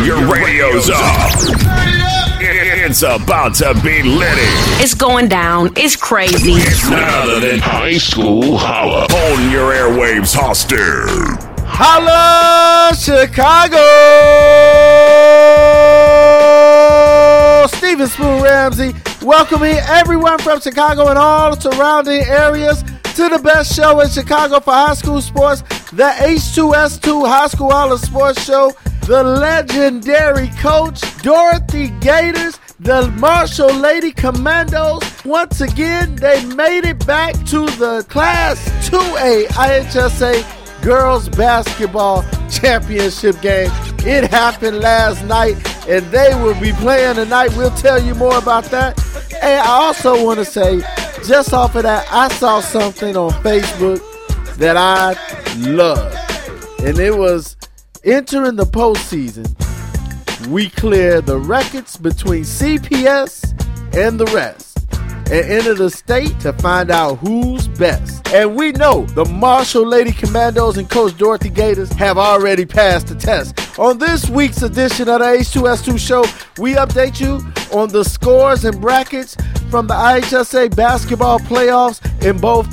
Turn your radios up. It's about to be litty. It's going down. It's crazy. It's none other than High School Holla. On your airwaves, Hoster. Holla, Chicago! Steven Spoon Ramsey welcoming everyone from Chicago and all surrounding areas to the best show in Chicago for high school sports, the H2S2 High School Holla Sports Show. The legendary coach Dorothy Gators, the Marshall Lady Commandos. Once again, they made it back to the Class 2A IHSA Girls Basketball Championship game. It happened last night, and they will be playing tonight. We'll tell you more about that. And I also want to say, just off of that, I saw something on Facebook that I love, and it was entering the postseason. We clear the records between CPS and the rest and enter the state to find out who's best. And we know the Marshall Lady Commandos and Coach Dorothy Gators have already passed the test. On this week's edition of the H2S2 show, we update you on the scores and brackets from the IHSA basketball playoffs in both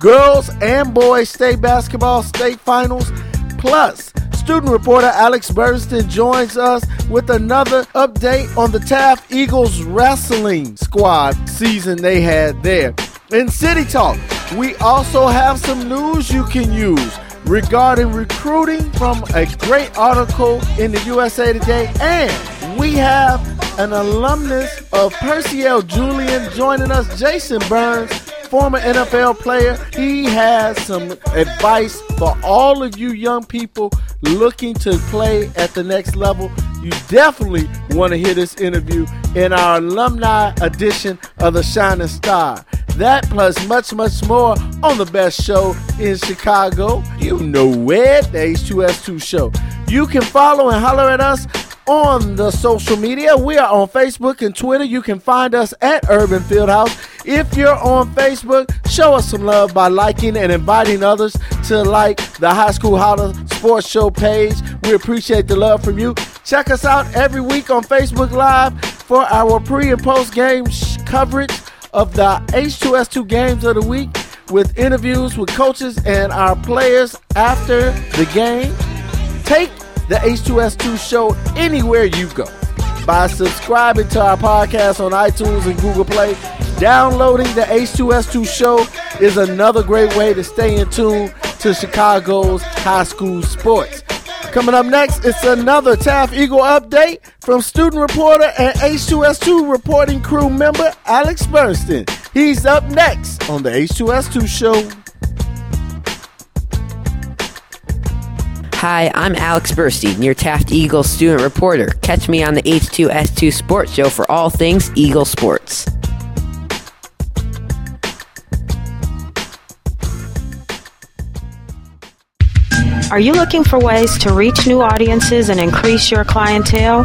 girls and boys state basketball state finals. Plus, student reporter Alex Bernstein joins us with another update on the Taft Eagles wrestling squad season they had there. In City Talk, we also have some news you can use regarding recruiting from a great article in the USA Today. And we have an alumnus of Percy L. Julian joining us, Jason Burns, former NFL player. He has some advice for all of you young people looking to play at the next level. You definitely want to hear this interview in our alumni edition of the Shining Star. That plus much, much more on the best show in Chicago. You know where, the H2S2 show. You can follow and holler at us on the social media. We are on Facebook and Twitter. You can find us at Urban Fieldhouse. If you're on Facebook, show us some love by liking and inviting others to like the High School Holla Sports Show page. We appreciate the love from you. Check us out every week on Facebook Live for our pre and post game sh- coverage of the H2S2 games of the week with interviews with coaches and our players after the game. Take the H2S2 show anywhere you go by subscribing to our podcast on iTunes and Google Play. Downloading the H2S2 show is another great way to stay in tune to Chicago's high school sports. Coming up next, it's another Taft Eagle update from student reporter and H2S2 reporting crew member Alex Bernstein. He's up next on the H2S2 show. Hi, I'm Alex Bernstein, your Taft Eagle student reporter. Catch me on the H2S2 Sports Show for all things Eagle sports. Are you looking for ways to reach new audiences and increase your clientele?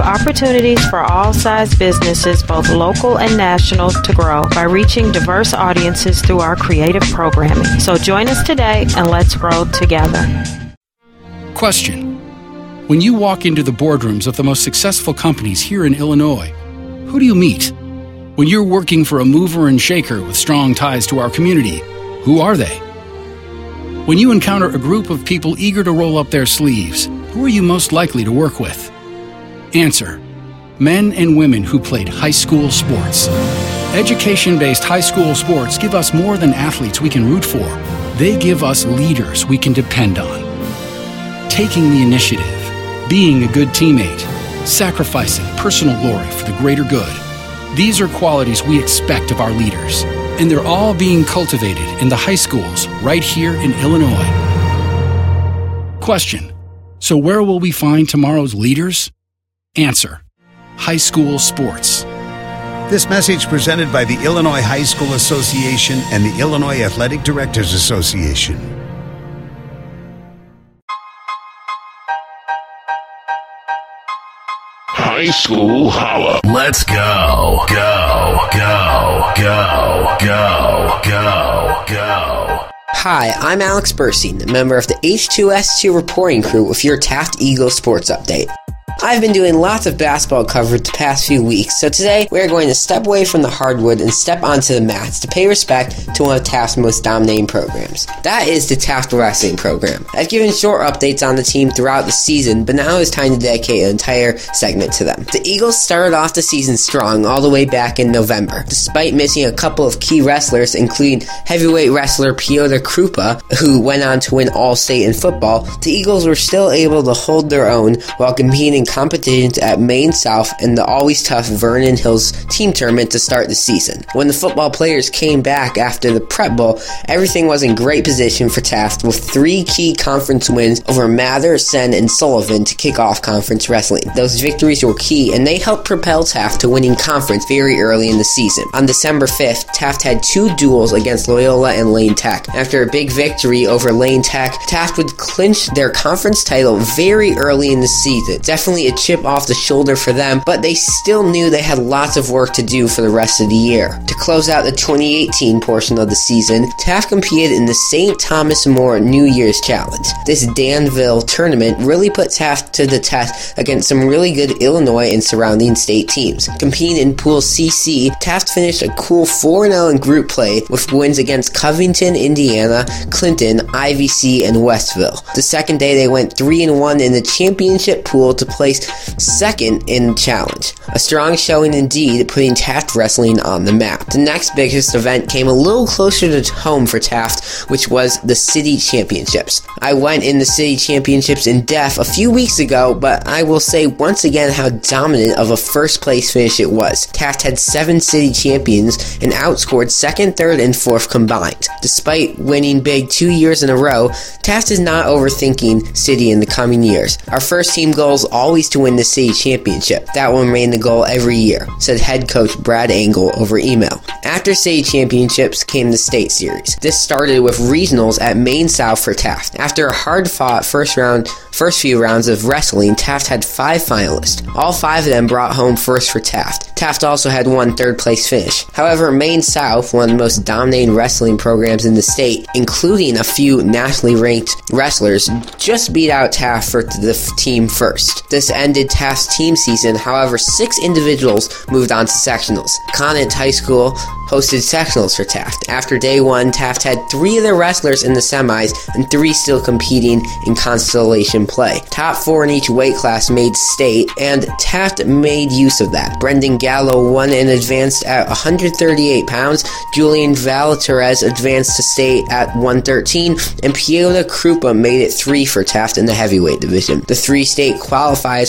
opportunities for all size businesses, both local and national, to grow by reaching diverse audiences through our creative programming. So join us today and let's grow together. Question When you walk into the boardrooms of the most successful companies here in Illinois, who do you meet? When you're working for a mover and shaker with strong ties to our community, who are they? When you encounter a group of people eager to roll up their sleeves, who are you most likely to work with? Answer Men and women who played high school sports. Education based high school sports give us more than athletes we can root for, they give us leaders we can depend on. Taking the initiative, being a good teammate, sacrificing personal glory for the greater good. These are qualities we expect of our leaders, and they're all being cultivated in the high schools right here in Illinois. Question So, where will we find tomorrow's leaders? Answer High School Sports. This message presented by the Illinois High School Association and the Illinois Athletic Directors Association. High School Holla. Let's go. Go. Go. Go. Go. Go. Go. Hi, I'm Alex Bursing, member of the H2S2 reporting crew with your Taft Eagle sports update. I've been doing lots of basketball coverage the past few weeks, so today we're going to step away from the hardwood and step onto the mats to pay respect to one of Taft's most dominating programs. That is the Taft Wrestling Program. I've given short updates on the team throughout the season, but now it's time to dedicate an entire segment to them. The Eagles started off the season strong all the way back in November, despite missing a couple of key wrestlers, including heavyweight wrestler Piotr Krupa, who went on to win All State in football. The Eagles were still able to hold their own while competing competitions at Maine South and the always tough Vernon Hills team tournament to start the season. When the football players came back after the Prep Bowl, everything was in great position for Taft with three key conference wins over Mather, Senn, and Sullivan to kick off conference wrestling. Those victories were key and they helped propel Taft to winning conference very early in the season. On December 5th, Taft had two duels against Loyola and Lane Tech. After a big victory over Lane Tech, Taft would clinch their conference title very early in the season. Definitely a chip off the shoulder for them, but they still knew they had lots of work to do for the rest of the year. To close out the 2018 portion of the season, Taft competed in the St. Thomas More New Year's Challenge. This Danville tournament really put Taft to the test against some really good Illinois and surrounding state teams. Competing in Pool CC, Taft finished a cool 4 0 in group play with wins against Covington, Indiana, Clinton, IVC, and Westville. The second day, they went 3 1 in the championship pool to place second in the challenge. A strong showing indeed, putting Taft Wrestling on the map. The next biggest event came a little closer to home for Taft, which was the City Championships. I went in the City Championships in depth a few weeks ago, but I will say once again how dominant of a first place finish it was. Taft had seven city champions and outscored second, third, and fourth combined. Despite winning big two years in a row, Taft is not overthinking City in the coming years. Our first team goals always to win the city championship. That one ran the goal every year, said head coach Brad Engel over email. After city championships came the state series. This started with regionals at Maine South for Taft. After a hard fought first round first few rounds of wrestling, Taft had five finalists. All five of them brought home first for Taft. Taft also had one third place finish. However, Maine South, one of the most dominating wrestling programs in the state, including a few nationally ranked wrestlers, just beat out Taft for the team first. This ended Taft's team season, however, six individuals moved on to sectionals. Conant High School hosted sectionals for Taft. After day one, Taft had three of their wrestlers in the semis and three still competing in consolation play. Top four in each weight class made state, and Taft made use of that. Brendan Gallo won and advanced at 138 pounds. Julian Valaterez advanced to state at 113, and Piotr Krupa made it three for Taft in the heavyweight division. The three state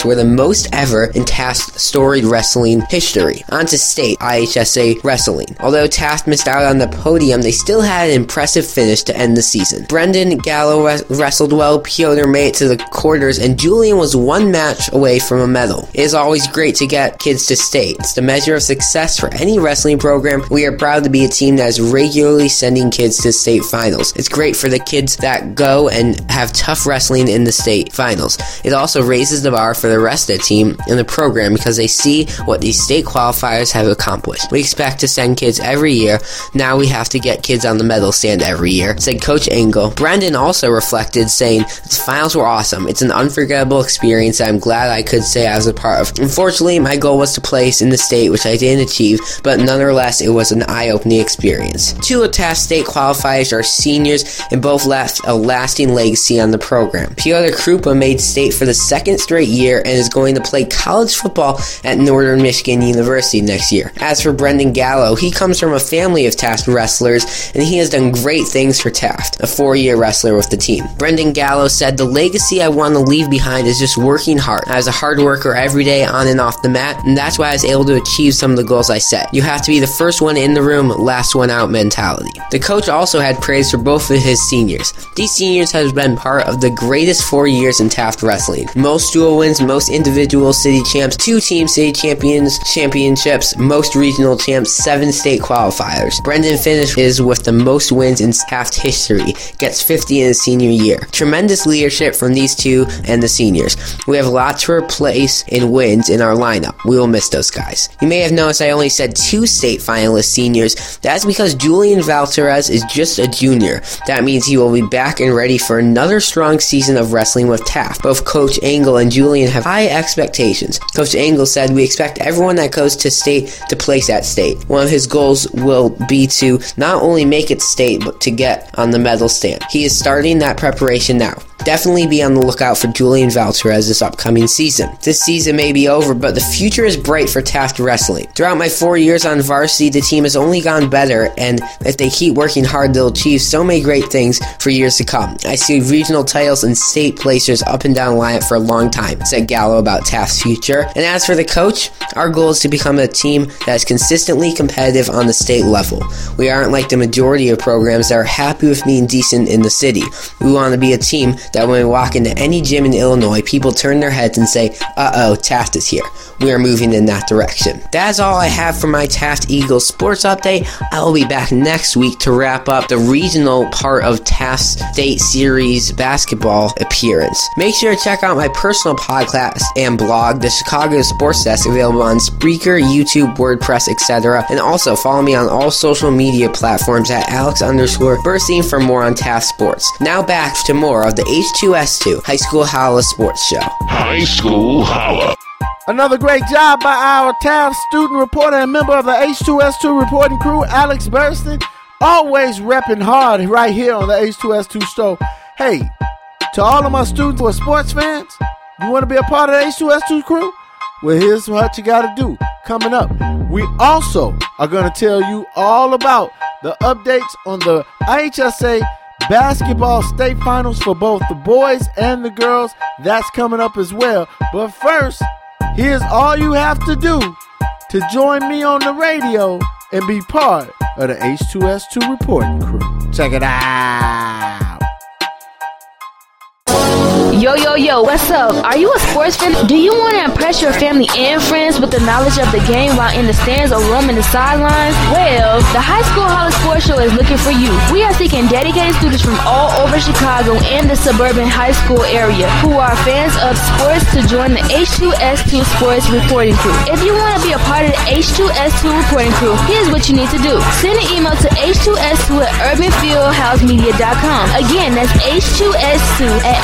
were the most ever in Taft's storied wrestling history. On to state IHSA wrestling. Although Taft missed out on the podium, they still had an impressive finish to end the season. Brendan Gallo wrestled well, Piotr made it to the quarters, and Julian was one match away from a medal. It is always great to get kids to state. It's the measure of success for any wrestling program. We are proud to be a team that is regularly sending kids to state finals. It's great for the kids that go and have tough wrestling in the state finals. It also raises the bar for the rest of the team in the program because they see what these state qualifiers have accomplished. We expect to send kids every year. Now we have to get kids on the medal stand every year, said Coach Engel. Brandon also reflected, saying, The finals were awesome. It's an unforgettable experience I'm glad I could say I was a part of. Unfortunately, my goal was to place in the state, which I didn't achieve, but nonetheless, it was an eye opening experience. Two Taft State qualifiers are seniors and both left a lasting legacy on the program. Piotr Krupa made state for the second straight year and is going to play college football at Northern Michigan University next year. As for Brendan Gallo, he comes from a family of Taft wrestlers and he has done great things for Taft, a four year wrestler with the team. Brendan Gallo said, The legacy I want to leave behind is just working hard. I was a hard worker every day on and off the mat, and that's why I was able to achieve some of the goals I set. You have to be the first one in the room, last one out mentality. The coach also had praise for both of his seniors. These seniors have been part of the greatest four years in Taft wrestling. Most dual wins most individual city champs, two team city champions, championships, most regional champs, seven state qualifiers. Brendan finishes with the most wins in Taft history, gets 50 in his senior year. Tremendous leadership from these two and the seniors. We have a lot to replace in wins in our lineup. We will miss those guys. You may have noticed I only said two state finalist seniors. That's because Julian Valterez is just a junior. That means he will be back and ready for another strong season of wrestling with Taft. Both Coach Engel and Julian have high expectations. Coach Engel said, We expect everyone that goes to state to place at state. One of his goals will be to not only make it state, but to get on the medal stand. He is starting that preparation now. Definitely be on the lookout for Julian Valterez this upcoming season. This season may be over, but the future is bright for Taft Wrestling. Throughout my four years on varsity, the team has only gone better, and if they keep working hard, they'll achieve so many great things for years to come. I see regional titles and state placers up and down line for a long time, said Gallo about Taft's future. And as for the coach, our goal is to become a team that is consistently competitive on the state level. We aren't like the majority of programs that are happy with being decent in the city. We want to be a team that when we walk into any gym in Illinois, people turn their heads and say, uh oh, Taft is here. We are moving in that direction. That's all I have for my Taft Eagles sports update. I will be back next week to wrap up the regional part of Taft State Series basketball appearance. Make sure to check out my personal podcast and blog, The Chicago Sports Desk, available on Spreaker, YouTube, WordPress, etc. And also follow me on all social media platforms at Alex underscore Burstein for more on Taft Sports. Now back to more of the H2S2 High School Holla Sports Show. High School Holla. Another great job by our Taft student reporter and member of the H2S2 reporting crew, Alex Burston. Always repping hard right here on the H2S2 show. Hey, to all of my students who are sports fans, you want to be a part of the H2S2 crew? Well, here's what you got to do. Coming up, we also are going to tell you all about the updates on the IHSA basketball state finals for both the boys and the girls. That's coming up as well. But first, here's all you have to do to join me on the radio and be part of the H2S2 reporting crew. Check it out. Yo, yo, yo, what's up? Are you a sports fan? Do you want to impress your family and friends with the knowledge of the game while in the stands or roaming the sidelines? Well, the High School Holla Sports Show is looking for you. We are seeking dedicated students from all over Chicago and the suburban high school area who are fans of sports to join the H2S2 Sports Reporting Crew. If you want to be a part of the H2S2 Reporting Crew, here's what you need to do. Send an email to H2S2 at urbanfieldhousemedia.com. Again, that's H2S2 at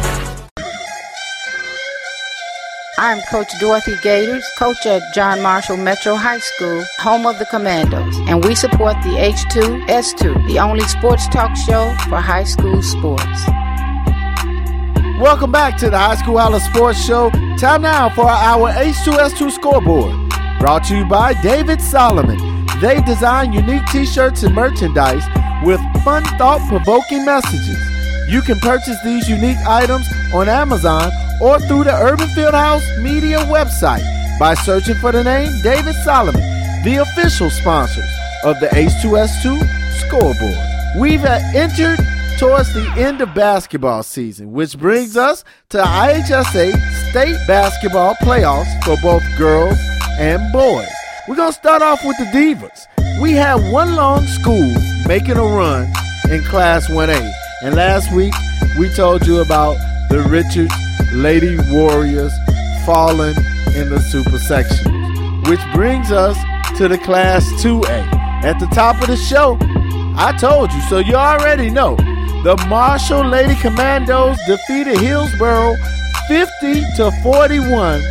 I'm Coach Dorothy Gators, coach at John Marshall Metro High School, home of the Commandos, and we support the H2S2, the only sports talk show for high school sports. Welcome back to the High School Holla Sports Show. Time now for our H2S2 scoreboard. Brought to you by David Solomon. They design unique t shirts and merchandise with fun, thought provoking messages. You can purchase these unique items on Amazon or through the Urban Fieldhouse Media website by searching for the name David Solomon, the official sponsors of the H2S2 scoreboard. We've uh, entered towards the end of basketball season, which brings us to IHSA state basketball playoffs for both girls and boys. We're going to start off with the Divas. We had one long school making a run in Class 1A. And last week, we told you about the Richard Lady Warriors falling in the super section, which brings us to the Class 2A. At the top of the show, I told you, so you already know. The Marshall Lady Commandos defeated Hillsboro 50 to 41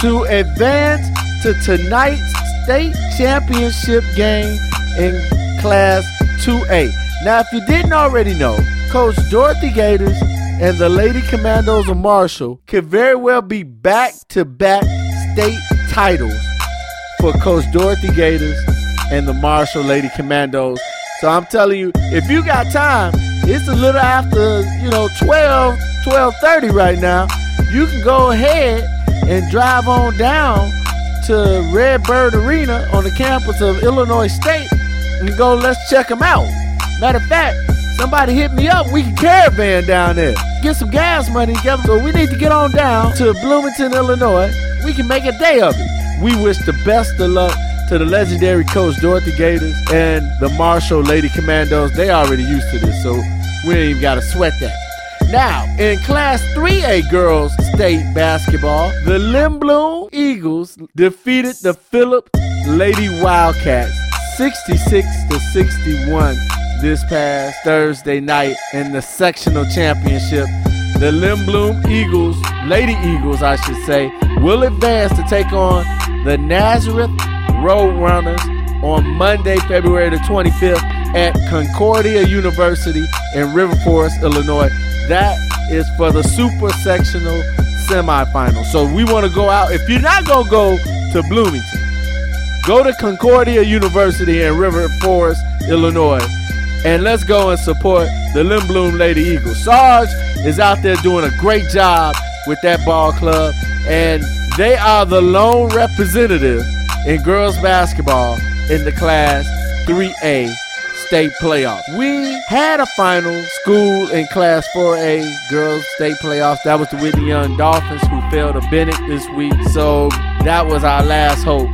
to advance to tonight's state championship game in Class 2A. Now, if you didn't already know, Coach Dorothy Gators and the Lady Commandos of Marshall could very well be back to back state titles for Coach Dorothy Gators and the Marshall Lady Commandos. So I'm telling you, if you got time, it's a little after, you know, 12, 12.30 right now. You can go ahead and drive on down to Redbird Arena on the campus of Illinois State and go, let's check them out. Matter of fact, somebody hit me up. We can caravan down there. Get some gas money together. So we need to get on down to Bloomington, Illinois. We can make a day of it. We wish the best of luck to the legendary coach Dorothy Gators and the Marshall Lady Commandos. They already used to this, so we ain't even got to sweat that. Now, in Class 3A girls state basketball, the Lindblom Eagles defeated the Philip Lady Wildcats 66 to 61 this past Thursday night in the sectional championship. The Lindblom Eagles, Lady Eagles, I should say, will advance to take on the Nazareth Roadrunners on Monday, February the 25th at Concordia University in River Forest, Illinois. That is for the super sectional semifinal. So we want to go out. If you're not going to go to Bloomington, go to Concordia University in River Forest, Illinois, and let's go and support the Lindblom Lady Eagles. Sarge is out there doing a great job with that ball club, and they are the lone representative in girls basketball in the Class 3A state playoff. We had a final school in Class 4A girls state playoffs. That was the Whitney Young Dolphins who fell to Benet this week. So that was our last hope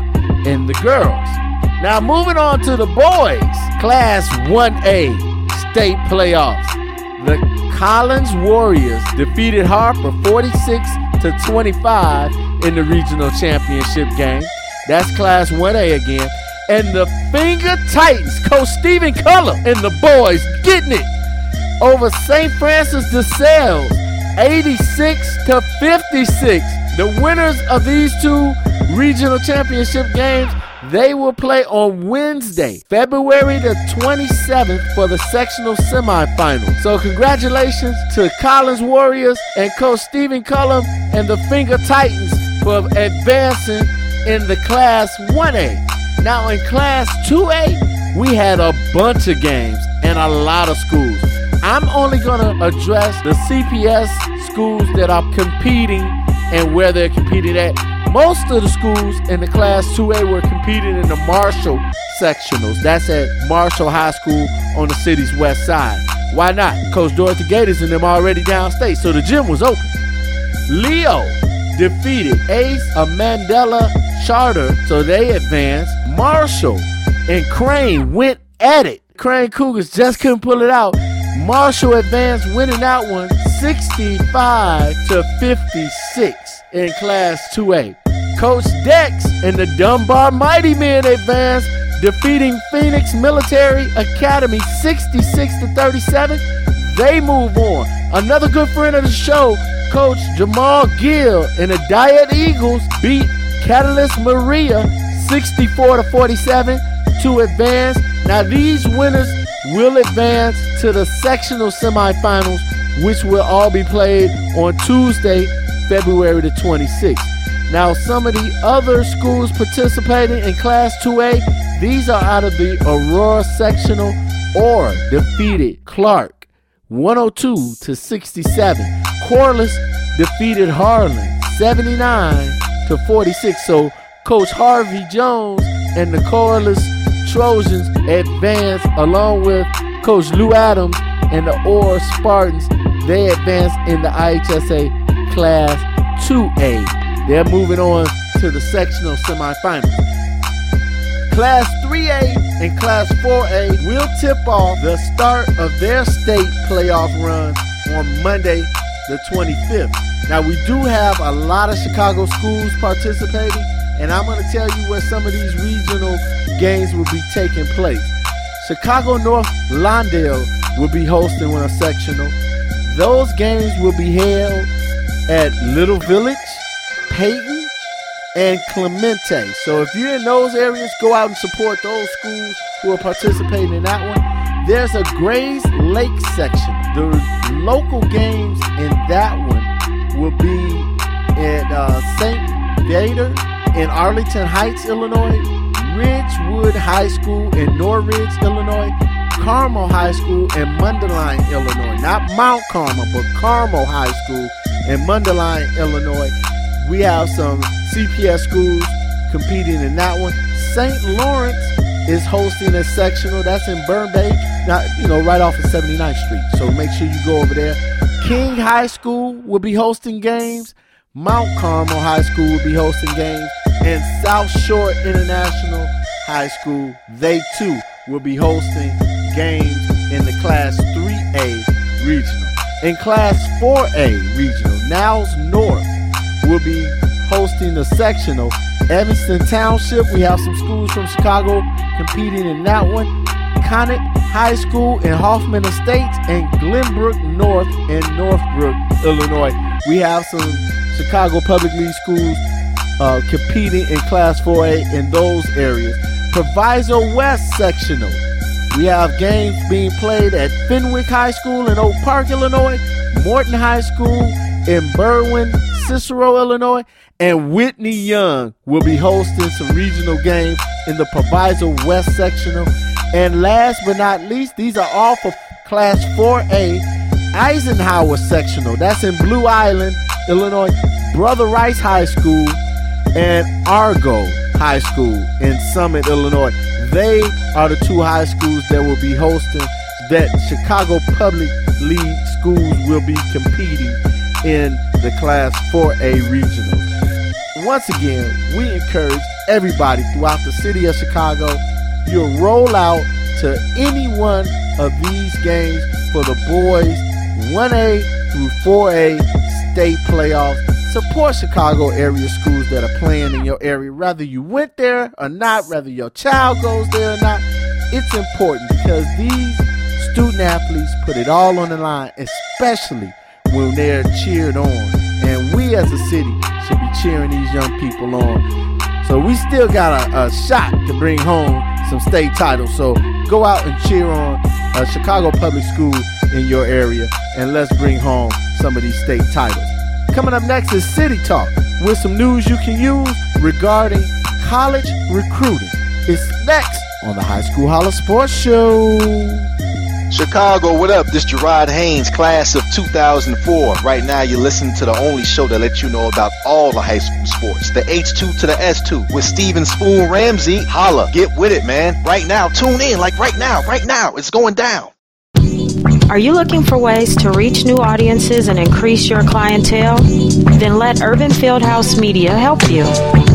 in the girls. Now moving on to the boys, Class 1A state playoffs. The Collins Warriors defeated Harper 46 to 25 in the regional championship game. That's Class 1A again. And the Fenger Titans, Coach Stephen Cullum and the boys getting it over St. Francis de Sales, 86 to 56. The winners of these two regional championship games, they will play on Wednesday, February the 27th for the sectional semifinal. So congratulations to Collins Warriors and Coach Stephen Cullum and the Fenger Titans for advancing in the Class 1A. Now, in Class 2A, we had a bunch of games and a lot of schools. I'm only going to address the CPS schools that are competing and where they're competing at. Most of the schools in the Class 2A were competing in the Marshall sectionals. That's at Marshall High School on the city's west side. Why not? Coach Dorothy Gators and them already downstate, so the gym was open. Leo defeated Ace of Mandela Charter, so they advanced. Marshall and Crane went at it. Crane Cougars just couldn't pull it out. Marshall advanced, winning that one 65 to 56 in Class 2A. Coach Dex and the Dunbar Mighty Men advanced, defeating Phoenix Military Academy 66 to 37. They move on. Another good friend of the show, Coach Jamal Gill and the Dyett Eagles beat Catalyst Maria 64 to 47 to advance. Now these winners will advance to the sectional semifinals, which will all be played on Tuesday, February the 26th. Now, some of the other schools participating in Class 2A, these are out of the Aurora sectional or defeated Clark 102 to 67. Corliss defeated Harlan 79 to 46. So Coach Harvey Jones and the Corliss Trojans advance along with Coach Lou Adams and the Orr Spartans. They advance in the IHSA Class 2A. They're moving on to the sectional semifinals. Class 3A and Class 4A will tip off the start of their state playoff run on Monday, the 25th. Now, we do have a lot of Chicago schools participating, and I'm going to tell you where some of these regional games will be taking place. Chicago North Lawndale will be hosting one sectional. Those games will be held at Little Village, Payton, and Clemente. So if you're in those areas, go out and support those schools who are participating in that one. There's a Grays Lake section. The local games in that one will be at uh, St. Viator in Arlington Heights, Illinois, Ridgewood High School in Norridge, Illinois, Carmel High School in Mundelein, Illinois. Not Mount Carmel, but Carmel High School in Mundelein, Illinois. We have some CPS schools competing in that one. St. Laurence is hosting a sectional that's in Burbank, not you know, right off of 79th Street. So make sure you go over there. King High School will be hosting games. Mount Carmel High School will be hosting games. And South Shore International High School, they too will be hosting games in the Class 3A regional. In Class 4A regional, Niles North will be hosting the sectional. Evanston Township, we have some schools from Chicago competing in that one. Conant High School in Hoffman Estates and Glenbrook North in Northbrook, Illinois. We have some Chicago Public League schools uh, competing in Class 4A in those areas. Proviso West sectional. We have games being played at Fenwick High School in Oak Park, Illinois, Morton High School in Berwyn, Cicero, Illinois, and Whitney Young will be hosting some regional games in the Proviso West sectional. And last but not least, these are all for Class 4A Eisenhower sectional. That's in Blue Island, Illinois, Brother Rice High School, and Argo High School in Summit, Illinois. They are the two high schools that will be hosting that Chicago Public League schools will be competing in the Class 4A regional. Once again, we encourage everybody throughout the city of Chicago, you'll roll out to any one of these games for the boys 1A through 4A state playoffs. Support Chicago area schools that are playing in your area, whether you went there or not, whether your child goes there or not. It's important because these student athletes put it all on the line, especially when they're cheered on. And we as a city should be cheering these young people on. So we still got a, a shot to bring home some state titles. So go out and cheer on a Chicago public school in your area and let's bring home some of these state titles. Coming up next is City Talk with some news you can use regarding college recruiting. It's next on the High School Holla Sports Show. Chicago, what up? This Gerard Haynes, class of 2004. Right now, you're listening to the only show that lets you know about all the high school sports. The H2 to the S2 with Steven Spoon Ramsey. Holla, get with it, man. Right now, tune in, like right now, right now. It's going down. Are you looking for ways to reach new audiences and increase your clientele? Then let Urban Fieldhouse Media help you.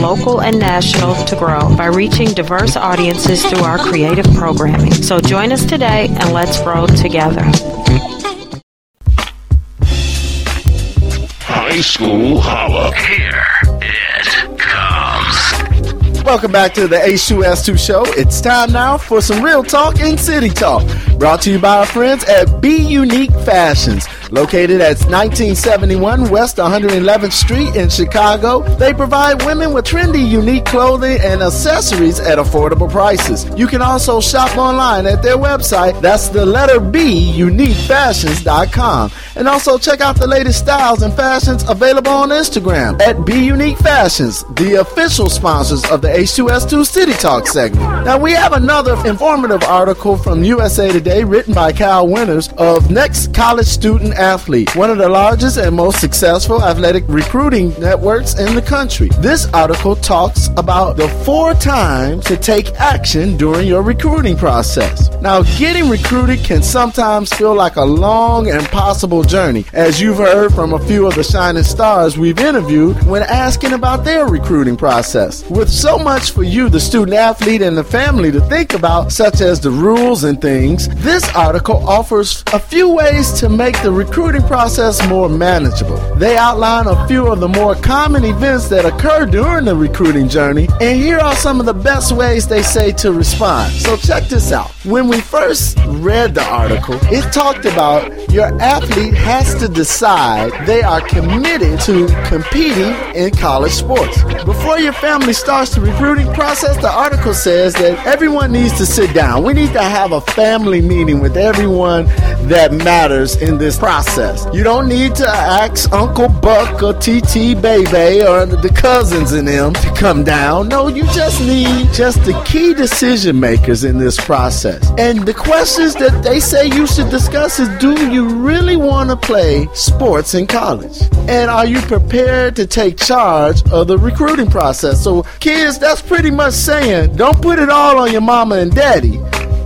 local and national, to grow by reaching diverse audiences through our creative programming. So join us today and let's grow together. High School Holla. Here it comes. Welcome back to the H2S2 show. It's time now for some real talk and city talk. Brought to you by our friends at Be Unique Fashions. Located at 1971 West 111th Street in Chicago, they provide women with trendy, unique clothing and accessories at affordable prices. You can also shop online at their website. That's the letter B, uniquefashions.com. And also check out the latest styles and fashions available on Instagram at Be Unique Fashions, the official sponsors of the H2S2 City Talk segment. Now, we have another informative article from USA Today written by Kyle Winters of Next College Student Athlete, one of the largest and most successful athletic recruiting networks in the country. This article talks about the four times to take action during your recruiting process. Now, getting recruited can sometimes feel like a long and possible journey, as you've heard from a few of the shining stars we've interviewed when asking about their recruiting process. With so much for you, the student athlete, and the family to think about, such as the rules and things, this article offers a few ways to make the recruiting recruiting process more manageable. They outline a few of the more common events that occur during the recruiting journey, and here are some of the best ways they say to respond. So check this out. When we first read the article, it talked about your athlete has to decide they are committed to competing in college sports. Before your family starts the recruiting process, the article says that everyone needs to sit down. We need to have a family meeting with everyone that matters in this process. You don't need to ask Uncle Buck or TT Baby or the cousins in them to come down. No, you just need just the key decision makers in this process. And the questions that they say you should discuss is do you really want to play sports in college? And are you prepared to take charge of the recruiting process? So, kids, that's pretty much saying don't put it all on your mama and daddy.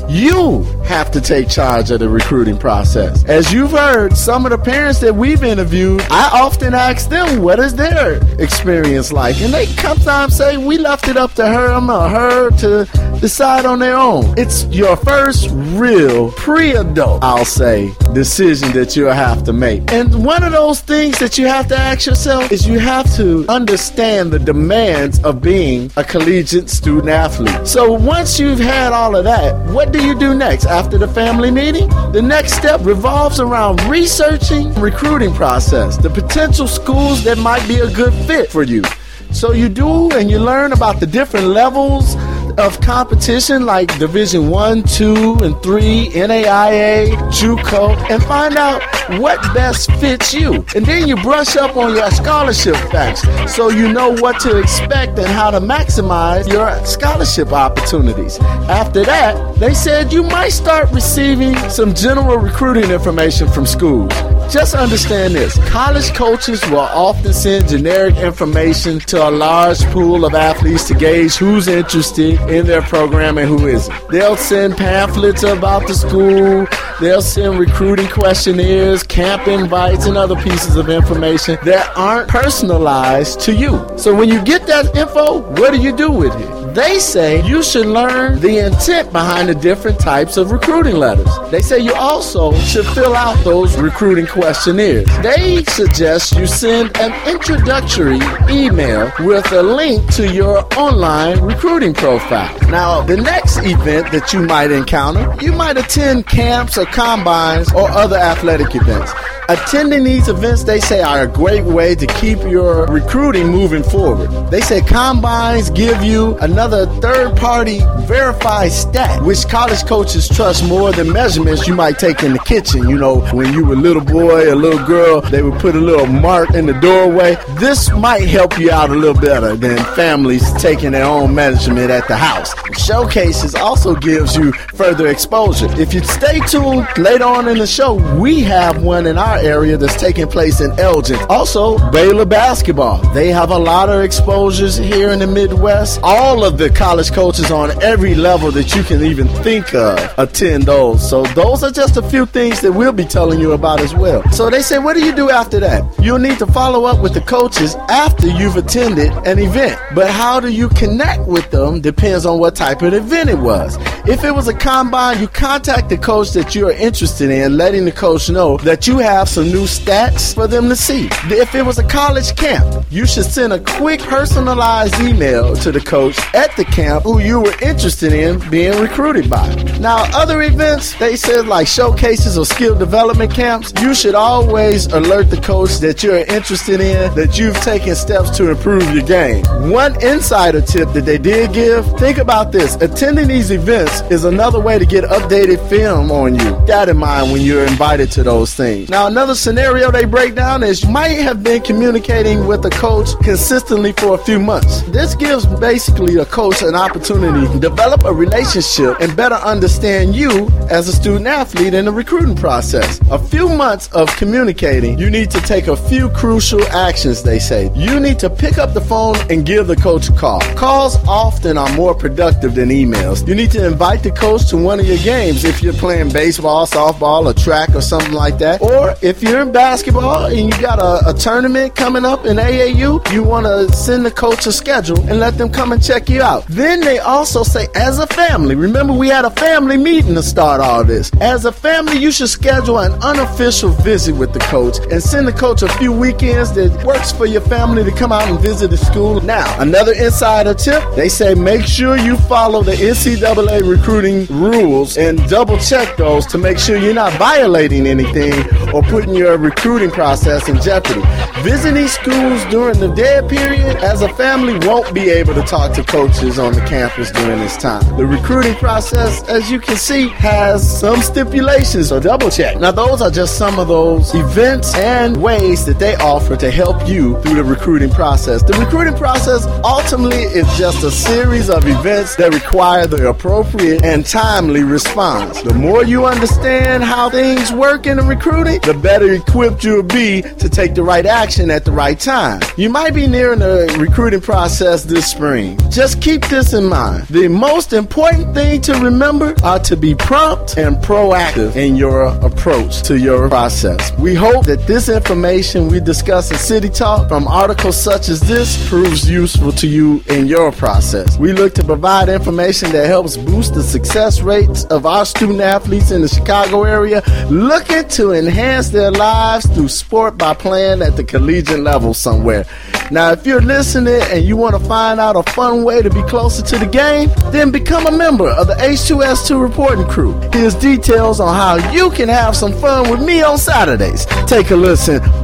You have to take charge of the recruiting process. As you've heard, some of the parents that we've interviewed, I often ask them what is their experience like, and they sometimes say we left it up to her or her to decide on their own. It's your first real pre-adult, I'll say, decision that you'll have to make. And one of those things that you have to ask yourself is you have to understand the demands of being a collegiate student athlete. So once you've had all of that, what do you do next after the family meeting? The next step revolves around researching recruiting process, the potential schools that might be a good fit for you. So you do and you learn about the different levels of competition like Division 1, 2, and 3, NAIA, JUCO, and find out what best fits you. And then you brush up on your scholarship facts so you know what to expect and how to maximize your scholarship opportunities. After that, they said you might start receiving some general recruiting information from schools. Just understand this college coaches will often send generic information to a large pool of athletes to gauge who's interested in their program and who isn't. They'll send pamphlets about the school, they'll send recruiting questionnaires, camp invites, and other pieces of information that aren't personalized to you. So when you get that info, what do you do with it? They say you should learn the intent behind the different types of recruiting letters. They say you also should fill out those recruiting questionnaires. They suggest you send an introductory email with a link to your online recruiting profile. Now, the next event that you might encounter, you might attend camps or combines or other athletic events. Attending these events, they say, are a great way to keep your recruiting moving forward. They say combines give you another third party verified stat, which college coaches trust more than measurements you might take in the kitchen. You know, when you were a little boy, a little girl, they would put a little mark in the doorway. This might help you out a little better than families taking their own measurement at the house. Showcases also gives you further exposure. If you stay tuned later on in the show, we have one in our area that's taking place in Elgin. Also, Baylor basketball. They have a lot of exposures here in the Midwest. All of the college coaches on every level that you can even think of attend those. So those are just a few things that we'll be telling you about as well. So they say, what do you do after that? You'll need to follow up with the coaches after you've attended an event. But how do you connect with them depends on what type of event it was. If it was a combine, you contact the coach that you are interested in, letting the coach know that you have some new stats for them to see. If it was a college camp, you should send a quick personalized email to the coach at the camp who you were interested in being recruited by. Now, other events, they said like showcases or skill development camps, you should always alert the coach that you're interested in, that you've taken steps to improve your game. One insider tip that they did give, think about this. Attending these events is another way to get updated film on you. That in mind when you're invited to those things. Now, another scenario they break down is you might have been communicating with a coach consistently for a few months. This gives basically a coach an opportunity develop a relationship and better understand you as a student athlete in the recruiting process. A few months of communicating, you need to take a few crucial actions, they say. You need to pick up the phone and give the coach a call. Calls often are more productive than emails. You need to invite the coach to one of your games if you're playing baseball, softball, or track or something like that. Or if you're in basketball and you got a, a tournament coming up in AAU, you want to send the coach a schedule and let them come and check out. Then they also say, as a family, remember we had a family meeting to start all this. As a family, you should schedule an unofficial visit with the coach and send the coach a few weekends that works for your family to come out and visit the school. Now, another insider tip they say make sure you follow the NCAA recruiting rules and double check those to make sure you're not violating anything or putting your recruiting process in jeopardy. Visiting schools during the dead period as a family won't be able to talk to coaches on the campus during this time. The recruiting process, as you can see, has some stipulations, so double check. Now, those are just some of those events and ways that they offer to help you through the recruiting process. The recruiting process ultimately is just a series of events that require the appropriate and timely response. The more you understand how things work in the recruiting, the better equipped you'll be to take the right action at the right time. You might be nearing the recruiting process this spring. Just keep this in mind. The most important thing to remember are to be prompt and proactive in your approach to your process. We hope that this information we discuss in City Talk from articles such as this proves useful to you in your process. We look to provide information that helps boost the success rates of our student athletes in the Chicago area looking to enhance their lives through sport by playing at the collegiate level somewhere. Now, if you're listening and you want to find out a fun way to be closer to the game, then become a member of the H2S2 reporting crew. Here's details on how you can have some fun with me on Saturdays. Take a listen.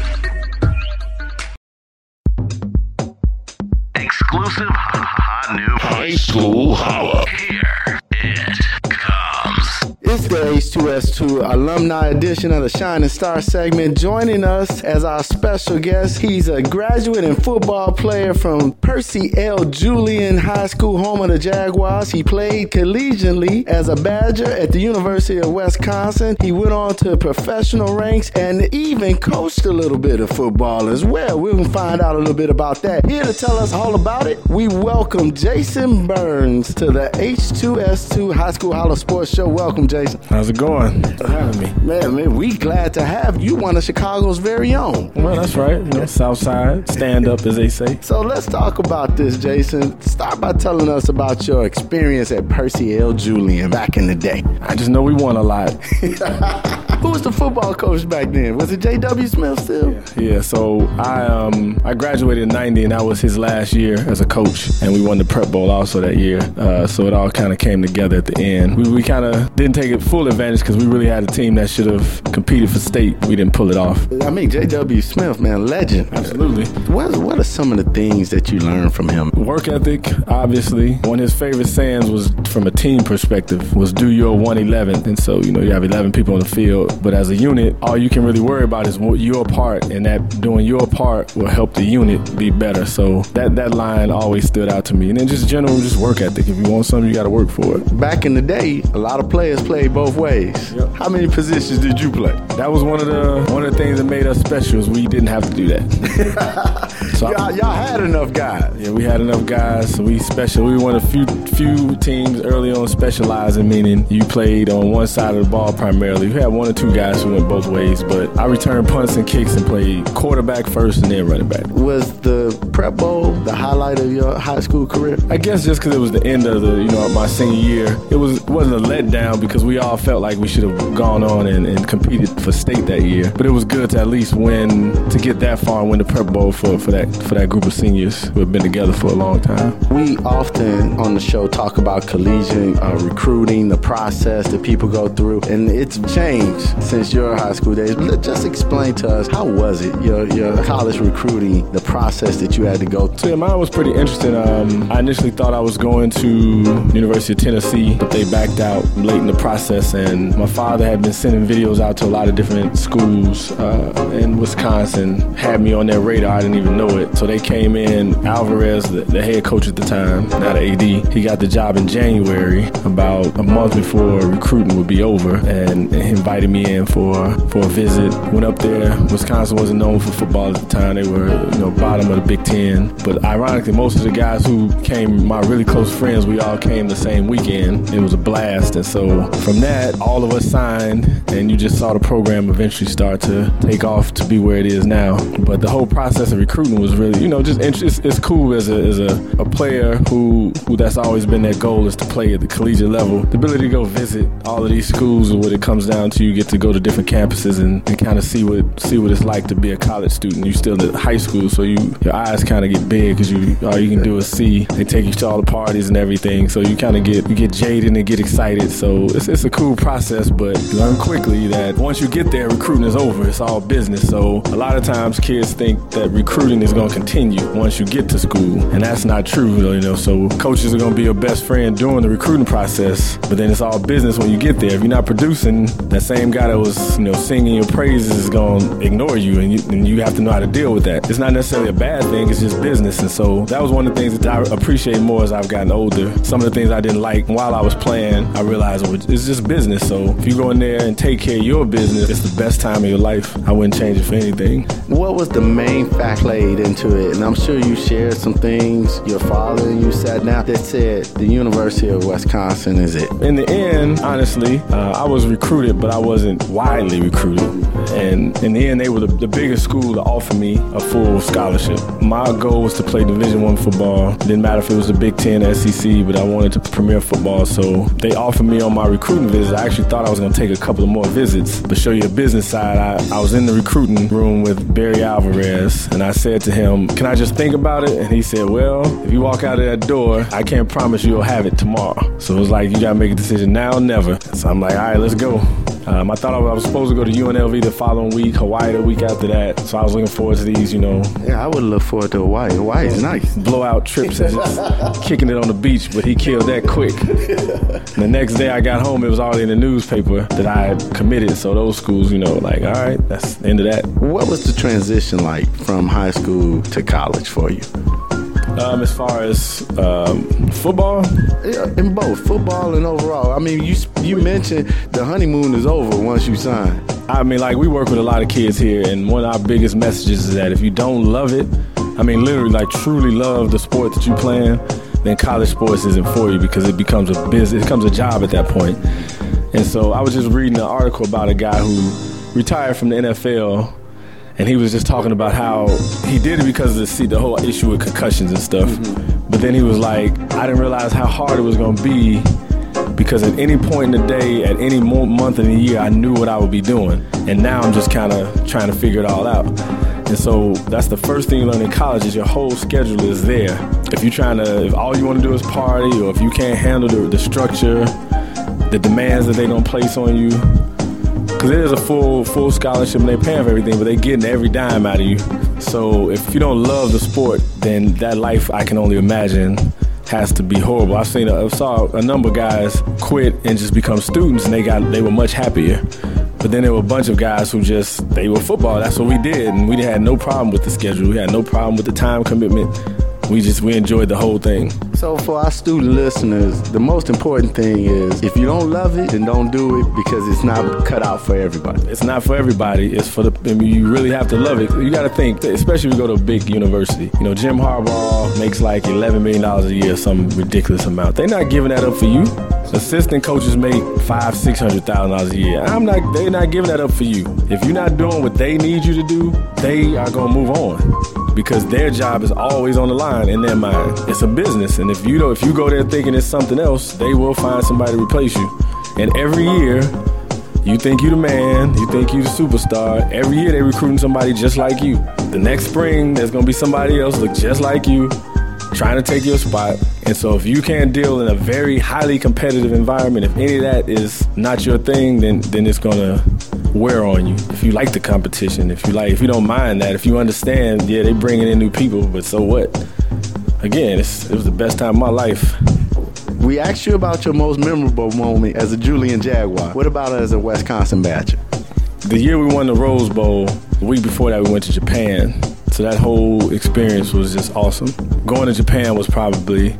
High School Holla. H2S2 alumni edition of the Shining Star segment. Joining us as our special guest, he's a graduate and football player from Percy L. Julian High School, home of the Jaguars. He played collegiately as a Badger at the University of Wisconsin. He went on to professional ranks and even coached a little bit of football as well. We will find out a little bit about that. Here to tell us all about it, we welcome Jason Burns to the H2S2 High School Holla Sports Show. Welcome, Jason. How's it going? For having me. Man, man, we glad to have you, one of Chicago's very own. Well, that's right. You know, South Side, stand up, as they say. So let's talk about this, Jason. Start by telling us about your experience at Percy L. Julian back in the day. I just know we won a lot. Who was the football coach back then? Was it J.W. Smith still? Yeah, so I um I graduated in '90, and that was his last year as a coach, and we won the Prep Bowl also that year. Uh, so it all kind of came together at the end. We, we kind of didn't take it full advantage because we really had a team that should have competed for state. We didn't pull it off. I mean, J.W. Smith, man, legend. Absolutely. What What are some of the things that you learned from him? Work ethic, obviously. One of his favorite sayings was, from a team perspective, was "Do your 111." And so you know you have 11 people on the field, but as a unit, all you can really worry about is what your part, and that doing your part will help the unit be better. So that that line always stood out to me. And then just general, just work ethic. If you want something, you got to work for it. Back in the day, a lot of players played both ways. Yep. How many positions did you play? That was one of the one of the things that made us special. Is we didn't have to do that. so y'all, y'all had enough guys. Yeah, we had enough guys. So we special. We were one of few few teams early on specializing, meaning you played on one side of the ball primarily. You had one or two two guys who went both ways, but I returned punts and kicks and played quarterback first and then running back. Was the Prep Bowl the highlight of your high school career? I guess just because it was the end of the, you know, my senior year, it was it wasn't a letdown because we all felt like we should have gone on and, and competed for state that year. But it was good to at least win to get that far and win the Prep Bowl for, for that for that group of seniors who have been together for a long time. We often on the show talk about collegiate uh, recruiting, the process that people go through, and it's changed since your high school days. But just explain to us how was it your your college recruiting, the process that you had to go through. Yeah, mine was pretty interesting. Um, I initially thought I was going to University of Tennessee, but they backed out late in the process. And my father had been sending videos out to a lot of different schools uh, in Wisconsin, had me on their radar. I didn't even know it. So they came in. Alvarez, the, the head coach at the time, not AD, he got the job in January, about a month before recruiting would be over, and, and invited me in for for a visit. Went up there. Wisconsin wasn't known for football at the time. They were you know bottom of the Big Ten. But ironically, most of the guys who came, my really close friends, we all came the same weekend. It was a blast, and so from that, all of us signed, and you just saw the program eventually start to take off to be where it is now. But the whole process of recruiting was really, you know, just it's, it's cool as a as a, a player who who that's always been their goal is to play at the collegiate level. The ability to go visit all of these schools, is what it comes down to, you get to go to different campuses and, and kind of see what see what it's like to be a college student. You still in high school, so you your eyes kind of get big because you all you can do is see. They take you to all the parties and everything, so you kind of get you get jaded and get excited. So it's, it's a cool process, but learn quickly that once you get there, recruiting is over. It's all business. So a lot of times kids think that recruiting is going to continue once you get to school, and that's not true. You know, so coaches are going to be your best friend during the recruiting process, but then it's all business when you get there. If you're not producing, that same guy that was you know singing your praises is going to ignore you, and you, and you have to know how to deal with that. It's not necessarily a bad thing. It's just business, and so that was one of the things that I appreciate more as I've gotten older. Some of the things I didn't like while I was playing, I realized it's just business. So if you go in there and take care of your business, it's the best time of your life. I wouldn't change it for anything. What was the main fact played into it? And I'm sure you shared some things. Your father and you sat down that said the University of Wisconsin is it. In the end, honestly, uh, I was recruited, but I wasn't widely recruited. And in the end, they were the, the biggest school to offer me a full scholarship. My goal was to play Division One football. Didn't matter if it was the Big Ten, SEC, but I wanted to premier football. So they offered me on my recruiting visit. I actually thought I was going to take a couple of more visits. But show you the business side, I, I was in the recruiting room with Barry Alvarez, and I said to him, "Can I just think about it?" And he said, "Well, if you walk out of that door, I can't promise you'll have it tomorrow." So it was like you got to make a decision now or never. So I'm like, "All right, let's go." Um, I thought I was supposed to go to UNLV the following week, Hawaii the week after that. So I was looking forward to these, you know. Yeah, I would look forward to Hawaii. Hawaii is nice. Blowout trips and just kicking it on the beach, but he killed that quick. the next day I got home, it was already in the newspaper that I had committed. So those schools, you know, like, all right, that's the end of that. What was the transition like from high school to college for you? Um, as far as um, football, yeah, in both football and overall. I mean, you you mentioned the honeymoon is over once you sign. I mean, like we work with a lot of kids here, and one of our biggest messages is that if you don't love it, I mean, literally, like truly love the sport that you playing, then college sports isn't for you because it becomes a business, it becomes a job at that point. And so I was just reading an article about a guy who retired from the NFL and he was just talking about how he did it because of the, see, the whole issue with concussions and stuff. Mm-hmm. But then he was like, I didn't realize how hard it was going to be because at any point in the day, at any month in the year, I knew what I would be doing. And now I'm just kind of trying to figure it all out. And so that's the first thing you learn in college is your whole schedule is there. If you're trying to, if all you want to do is party, or if you can't handle the, the structure, the demands that they're gonna place on you, because it is a full full scholarship and they're paying for everything, but they're getting every dime out of you. So if you don't love the sport, then that life I can only imagine has to be horrible. I've seen, a, I saw a number of guys quit and just become students, and they got they were much happier. But then there were a bunch of guys who just they were football. That's what we did, and we had no problem with the schedule. We had no problem with the time commitment. We just we enjoyed the whole thing. So for our student listeners, the most important thing is if you don't love it, then don't do it because it's not cut out for everybody. It's not for everybody. It's for the. I mean, you really have to love it. You got to think, especially if you go to a big university. You know, Jim Harbaugh makes like eleven million dollars a year, some ridiculous amount. They're not giving that up for you. Assistant coaches make five, six hundred thousand dollars a year. I'm not. They're not giving that up for you. If you're not doing what they need you to do, they are gonna move on because their job is always on the line in their mind. It's a business, and if you don't, if you go there thinking it's something else, they will find somebody to replace you. And every year, you think you're the man, you think you're the superstar. Every year they're recruiting somebody just like you. The next spring, there's gonna be somebody else look just like you, trying to take your spot. And so if you can't deal in a very highly competitive environment, if any of that is not your thing, then then it's gonna wear on you. If you like the competition, if you like, if you don't mind that, if you understand, yeah, they bringing in new people, but so what? Again, it's, it was the best time of my life. We asked you about your most memorable moment as a Julian Jaguar. What about as a Wisconsin Badger? The year we won the Rose Bowl, the week before that we went to Japan. So that whole experience was just awesome. Going to Japan was probably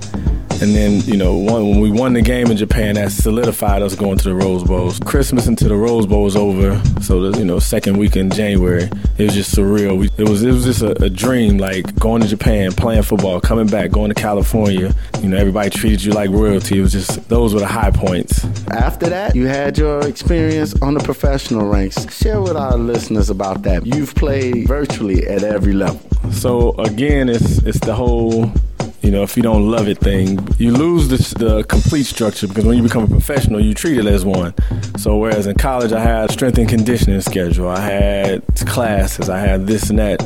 and then, you know, one, when we won the game in Japan, that solidified us going to the Rose Bowls. Christmas into the Rose Bowl was over, so the you know second week in January, it was just surreal. We, it was it was just a, a, dream, like going to Japan, playing football, coming back, going to California. You know, everybody treated you like royalty. It was just those were the high points. After that, you had your experience on the professional ranks. Share with our listeners about that. You've played virtually at every level. So again, it's it's the whole you know, if you don't love it thing, you lose the, the, complete structure because when you become a professional, you treat it as one. So whereas in college, I had strength and conditioning schedule, I had classes, I had this and that.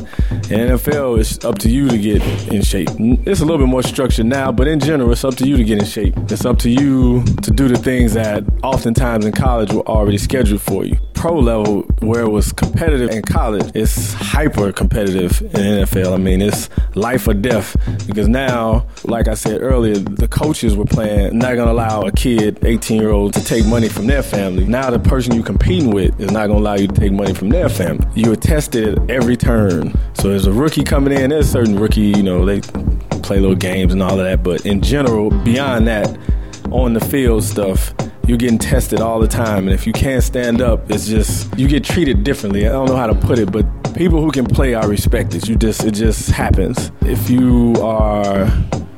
In NFL, it's up to you to get in shape. It's a little bit more structured now, but in general, it's up to you to get in shape. It's up to you to do the things that oftentimes in college were already scheduled for you. Pro level, where it was competitive in college, it's hyper competitive in NFL. I mean, it's life or death because now, like I said earlier, the coaches were playing, not going to allow a kid, 18 year old, to take money from their family. Now, the person you're competing with is not going to allow you to take money from their family. You are tested at every turn. So, there's a rookie coming in, there's certain rookie, you know, they play little games and all of that. But in general, beyond that, on the field stuff, you're getting tested all the time. And if you can't stand up, it's just, you get treated differently. I don't know how to put it, but people who can play are respected. You just, it just happens. If you are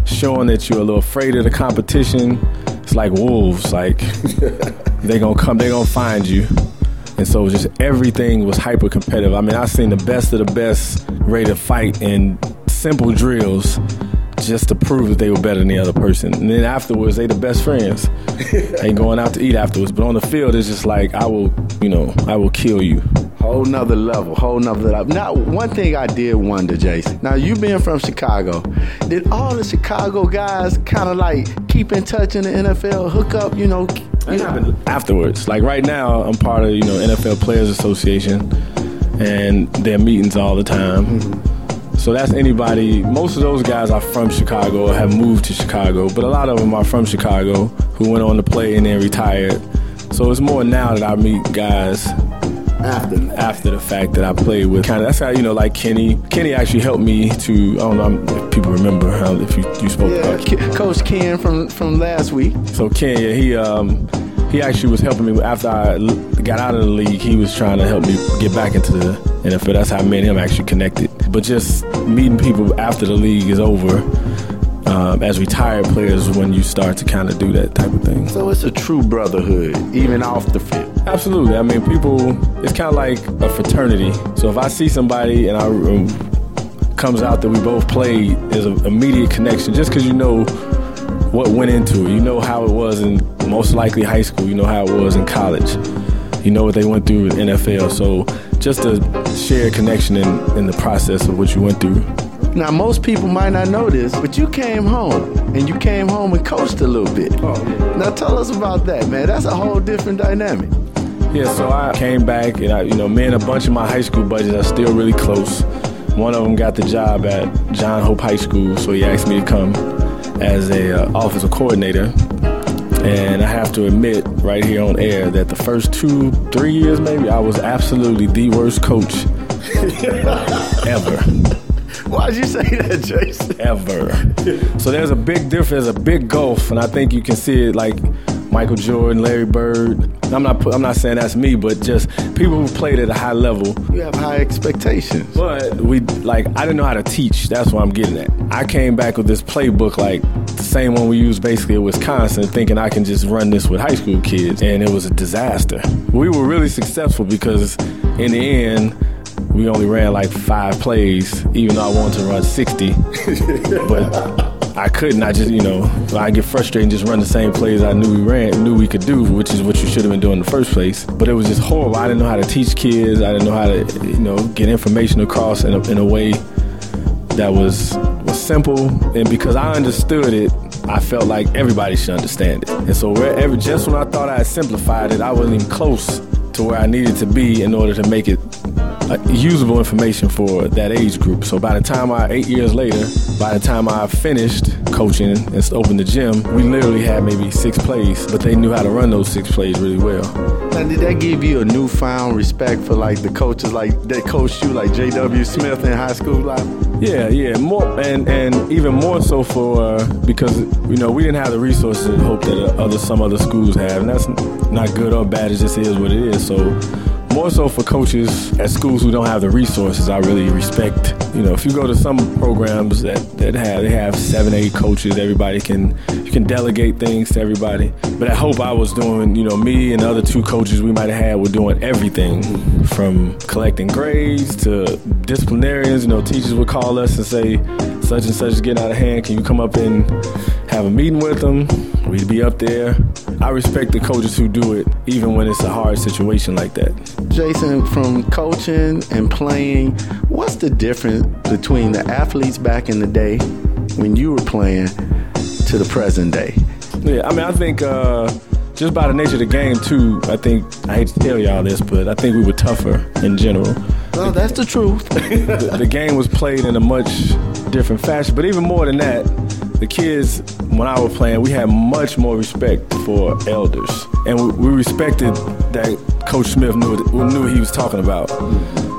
showing that you're a little afraid of the competition, it's like wolves. Like, they gonna come, they gonna find you. And so just everything was hyper competitive. I mean, I've seen the best of the best ready to fight in simple drills just to prove that they were better than the other person. And then afterwards, they the best friends. Ain't going out to eat afterwards. But on the field, it's just like I will, you know, I will kill you. Whole nother level, whole nother level. Now, one thing I did wonder, Jason. Now, you being from Chicago, did all the Chicago guys kind of like keep in touch in the NFL, hook up, you know? You know? Afterwards, like right now, I'm part of you know NFL Players Association, and their meetings all the time. Mm-hmm so that's anybody. Most of those guys are from Chicago or have moved to Chicago, but a lot of them are from Chicago who went on to play and then retired. So it's more now that I meet guys after after the fact that I played with. Kind of that's how you know, like Kenny. Kenny actually helped me to. I don't know if people remember how if you, you spoke yeah, about Ken. Coach Ken from from last week. So Ken, yeah, he um he actually was helping me after I got out of the league. He was trying to help me get back into the NFL. That's how me and him actually connected. But just meeting people after the league is over. Um, as retired players, when you start to kind of do that type of thing. So it's a true brotherhood, even off the field. Absolutely. I mean, people. It's kind of like a fraternity. So if I see somebody and I um, comes out that we both played, there's an immediate connection just because you know what went into it. You know how it was in most likely high school. You know how it was in college. You know what they went through in NFL. So just a shared connection in, in the process of what you went through. Now, most people might not know this, but you came home and you came home and coached a little bit. Oh, yeah. Now, tell us about that, man. That's a whole different dynamic. Yeah, so I came back and I, you know, me and a bunch of my high school buddies are still really close. One of them got the job at John Hope High School, so he asked me to come as a uh, offensive coordinator. And I have to admit right here on air that the first two, three years maybe, I was absolutely the worst coach ever. Why'd you say that, Jason? Ever. so there's a big difference, a big gulf, and I think you can see it like Michael Jordan, Larry Bird. I'm not I'm not saying that's me, but just people who played at a high level. You have high expectations. But we like I didn't know how to teach. That's what I'm getting at. I came back with this playbook like the same one we used basically at Wisconsin, thinking I can just run this with high school kids, and it was a disaster. We were really successful because in the end we only ran like five plays, even though I wanted to run 60. but I couldn't. I just, you know, I get frustrated and just run the same plays I knew we ran, knew we could do, which is what you should have been doing in the first place. But it was just horrible. I didn't know how to teach kids. I didn't know how to, you know, get information across in a, in a way that was was simple. And because I understood it, I felt like everybody should understand it. And so wherever, just when I thought I had simplified it, I wasn't even close to where I needed to be in order to make it uh, usable information for that age group. So by the time I, eight years later, by the time I finished coaching and opened the gym, we literally had maybe six plays, but they knew how to run those six plays really well. Now, did that give you a newfound respect for like the coaches like that coached you, like J.W. Smith in high school life? Yeah, yeah, more and and even more so for uh, because you know we didn't have the resources and hope that uh, other some other schools have, and that's not good or bad. It just is what it is. So more so for coaches at schools who don't have the resources, I really respect. You know, if you go to some programs that, that have they have seven, eight coaches, everybody can you can delegate things to everybody. But I hope I was doing, you know, me and the other two coaches we might have had were doing everything from collecting grades to disciplinarians. You know, teachers would call us and say, such and such is getting out of hand. Can you come up and have a meeting with them? We'd be up there. I respect the coaches who do it, even when it's a hard situation like that. Jason, from coaching and playing, what's the difference between the athletes back in the day when you were playing to the present day? Yeah, I mean, I think uh, just by the nature of the game, too, I think, I hate to tell y'all this, but I think we were tougher in general. Well, that's the truth. the, the game was played in a much different fashion, but even more than that, the kids, when I was playing, we had much more respect for elders, and we, we respected that Coach Smith knew knew what he was talking about.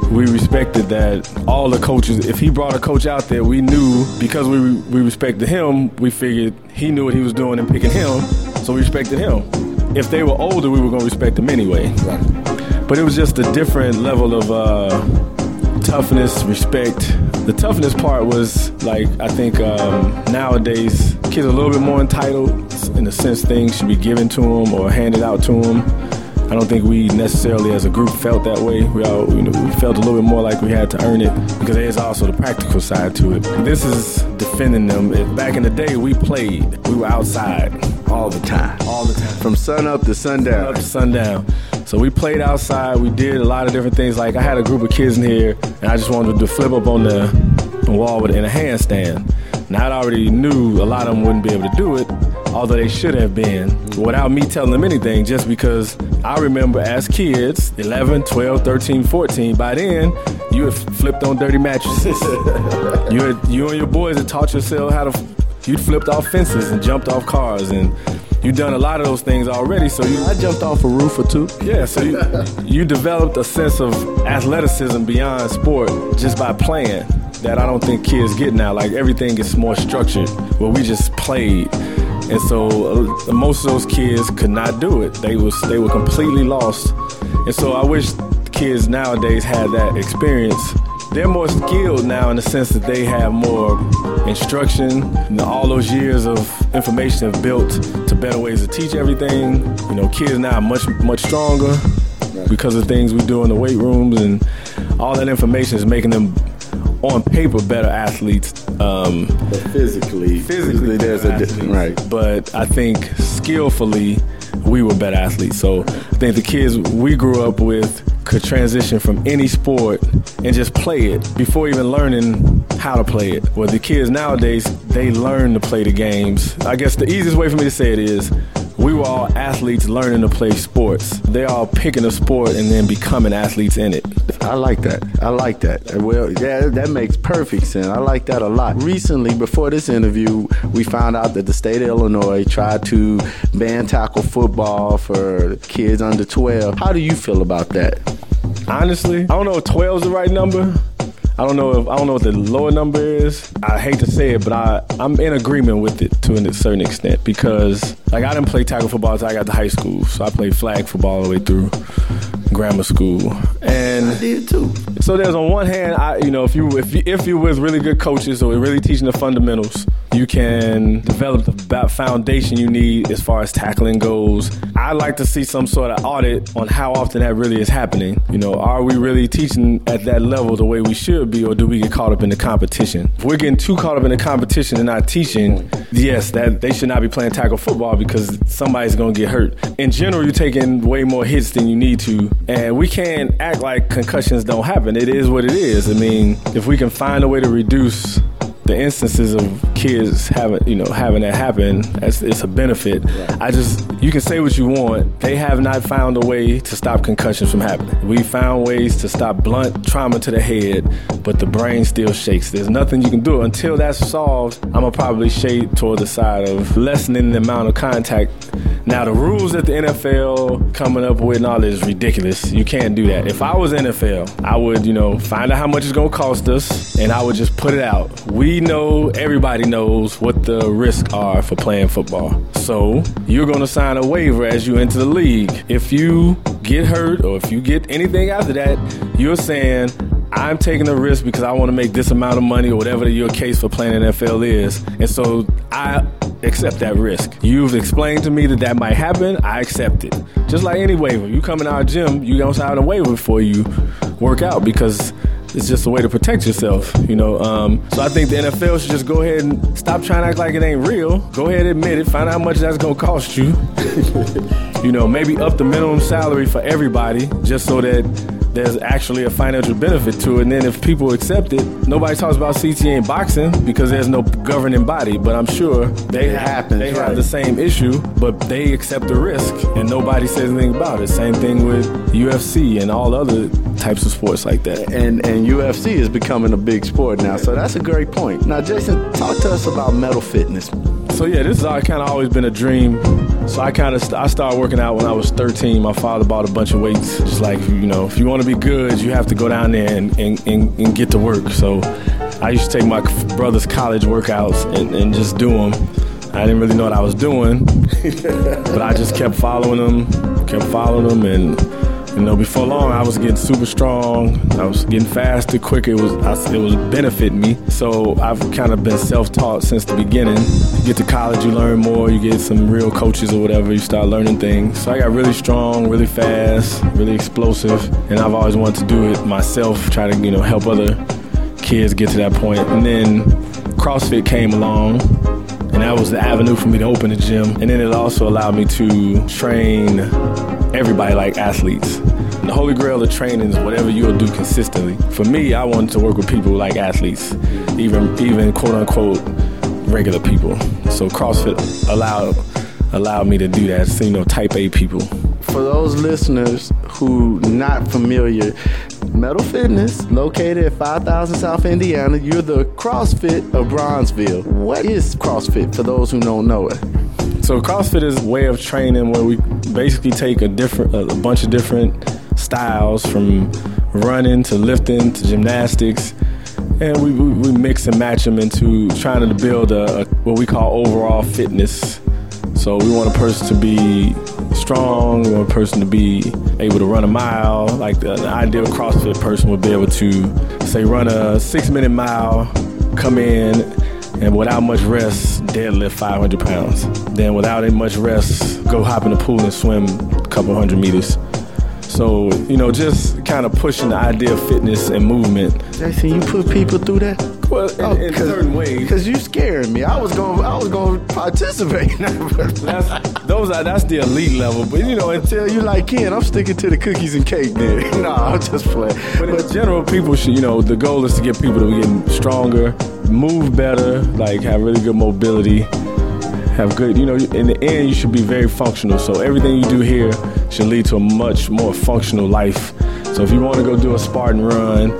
We respected that all the coaches. If he brought a coach out there, we knew because we we respected him. We figured he knew what he was doing and picking him, so we respected him. If they were older, we were gonna respect them anyway. But it was just a different level of. Uh, toughness, respect. The toughness part was like I think um, nowadays kids are a little bit more entitled in the sense things should be given to them or handed out to them. I don't think we necessarily as a group felt that way. We all you know, we felt a little bit more like we had to earn it because there's also the practical side to it. This is defending them. Back in the day, we played. We were outside all the time. All the time. From sun up to sundown. Sun up to sundown. So we played outside. We did a lot of different things. Like I had a group of kids in here, and I just wanted to flip up on the wall with in a handstand. Now I already knew a lot of them wouldn't be able to do it, although they should have been, without me telling them anything, just because I remember as kids, 11, 12, 13, 14, by then, you had flipped on dirty mattresses. you, had, you and your boys had taught yourself how to, you'd flipped off fences and jumped off cars and you've done a lot of those things already. So you, I jumped off a roof or two. Yeah, so you, you developed a sense of athleticism beyond sport just by playing that I don't think kids get now. Like everything gets more structured, where we just played. And so uh, most of those kids could not do it. They was they were completely lost. And so I wish kids nowadays had that experience they're more skilled now in the sense that they have more instruction. And all those years of information have built to better ways to teach everything. You know, kids now are much much stronger because of things we do in the weight rooms, and all that information is making them on paper better athletes. Um, but physically, physically, there's a difference, right? But I think skillfully, we were better athletes. So I think the kids we grew up with could transition from any sport and just play it before even learning how to play it. Well, the kids nowadays, they learn to play the games. I guess the easiest way for me to say it is we were all athletes learning to play sports. They're all picking a sport and then becoming athletes in it. I like that. I like that. Well, yeah, that makes perfect sense. I like that a lot. Recently, before this interview, we found out that the state of Illinois tried to ban tackle football for kids under 12. How do you feel about that? Honestly, I don't know if 12 is the right number. I don't know if I don't know what the lower number is. I hate to say it, but I I'm in agreement with it to a certain extent because like I didn't play tackle football until I got to high school, so I played flag football all the way through grammar school, and I did too. So there's on one hand, I you know if you if you, if you're with really good coaches or really teaching the fundamentals, you can develop the foundation you need as far as tackling goes. I'd like to see some sort of audit on how often that really is happening. You know, are we really teaching at that level the way we should be, or do we get caught up in the competition? If we're getting too caught up in the competition and not teaching, yes, that they should not be playing tackle football because somebody's going to get hurt. In general, you're taking way more hits than you need to, and we can't act like concussions don't happen. It is what it is. I mean, if we can find a way to reduce the instances of kids having you know having that happen it's, it's a benefit. Right. i just you can say what you want. They have not found a way to stop concussions from happening. We found ways to stop blunt trauma to the head but the brain still shakes. There's nothing you can do. Until that's solved i'm gonna probably shade toward the side of lessening the amount of contact now the rules that the nfl coming up with and all is ridiculous you can't do that if i was nfl i would you know find out how much it's gonna cost us and i would just put it out we know, everybody knows what the risks are for playing football. So you're to sign a waiver as you enter the league. If you get hurt or if you get anything after that, you're saying, I'm taking a risk because I want to make this amount of money or whatever your case for playing NFL is. And so I accept that risk. You've explained to me that that might happen. I accept it. Just like any waiver. You come in our gym, you don't sign a waiver before you work out because it's just a way to protect yourself, you know. Um, so I think the NFL should just go ahead and stop trying to act like it ain't real. Go ahead and admit it. Find out how much that's gonna cost you. you know, maybe up the minimum salary for everybody, just so that there's actually a financial benefit to it. And then if people accept it, nobody talks about CTE in boxing because there's no governing body. But I'm sure they it have, happens, they right. have the same issue, but they accept the risk, and nobody says anything about it. Same thing with UFC and all other types of sports like that. And and UFC is becoming a big sport now, so that's a great point. Now, Jason, talk to us about mental fitness. So yeah, this has kind of always been a dream. So I kind of I started working out when I was 13. My father bought a bunch of weights. Just like you know, if you want to be good, you have to go down there and, and, and, and get to work. So I used to take my brother's college workouts and, and just do them. I didn't really know what I was doing, but I just kept following them, kept following them, and you know, before long, I was getting super strong. I was getting faster, quicker. It was I, it was benefiting me. So I've kind of been self-taught since the beginning. You get to college, you learn more. You get some real coaches or whatever. You start learning things. So I got really strong, really fast, really explosive, and I've always wanted to do it myself. Try to you know help other kids get to that point. And then CrossFit came along. And that was the avenue for me to open a gym. And then it also allowed me to train everybody like athletes. The holy grail of training is whatever you'll do consistently. For me, I wanted to work with people like athletes, even even quote unquote regular people. So CrossFit allowed allowed me to do that. So, you know, type A people. For those listeners who not familiar, Mettle Fitness, located at 5000 South Indiana, you're the CrossFit of Bronzeville. What is CrossFit for those who don't know it? So CrossFit is a way of training where we basically take a different, a bunch of different styles from running to lifting to gymnastics, and we, we, mix and match them into trying to build a, a, what we call overall fitness. So we want a person to be strong. We want a person to be able to run a mile. Like the ideal CrossFit person would be able to say run a six-minute mile, come in and without much rest, deadlift 500 pounds. Then without much rest, go hop in the pool and swim a couple hundred meters. So, you know, just kind of pushing the idea of fitness and movement. Jason, you put people through that? Well, in, oh, in certain ways. Because you scaring me. I was going, I was going to participate. that's, those are that's the elite level. But you know, until you like Ken, I'm sticking to the cookies and cake. There, no, I'm just playing. But, but in general, people should, you know, the goal is to get people to be getting stronger, move better, like have really good mobility, have good, you know, in the end, you should be very functional. So everything you do here should lead to a much more functional life. So if you want to go do a Spartan run,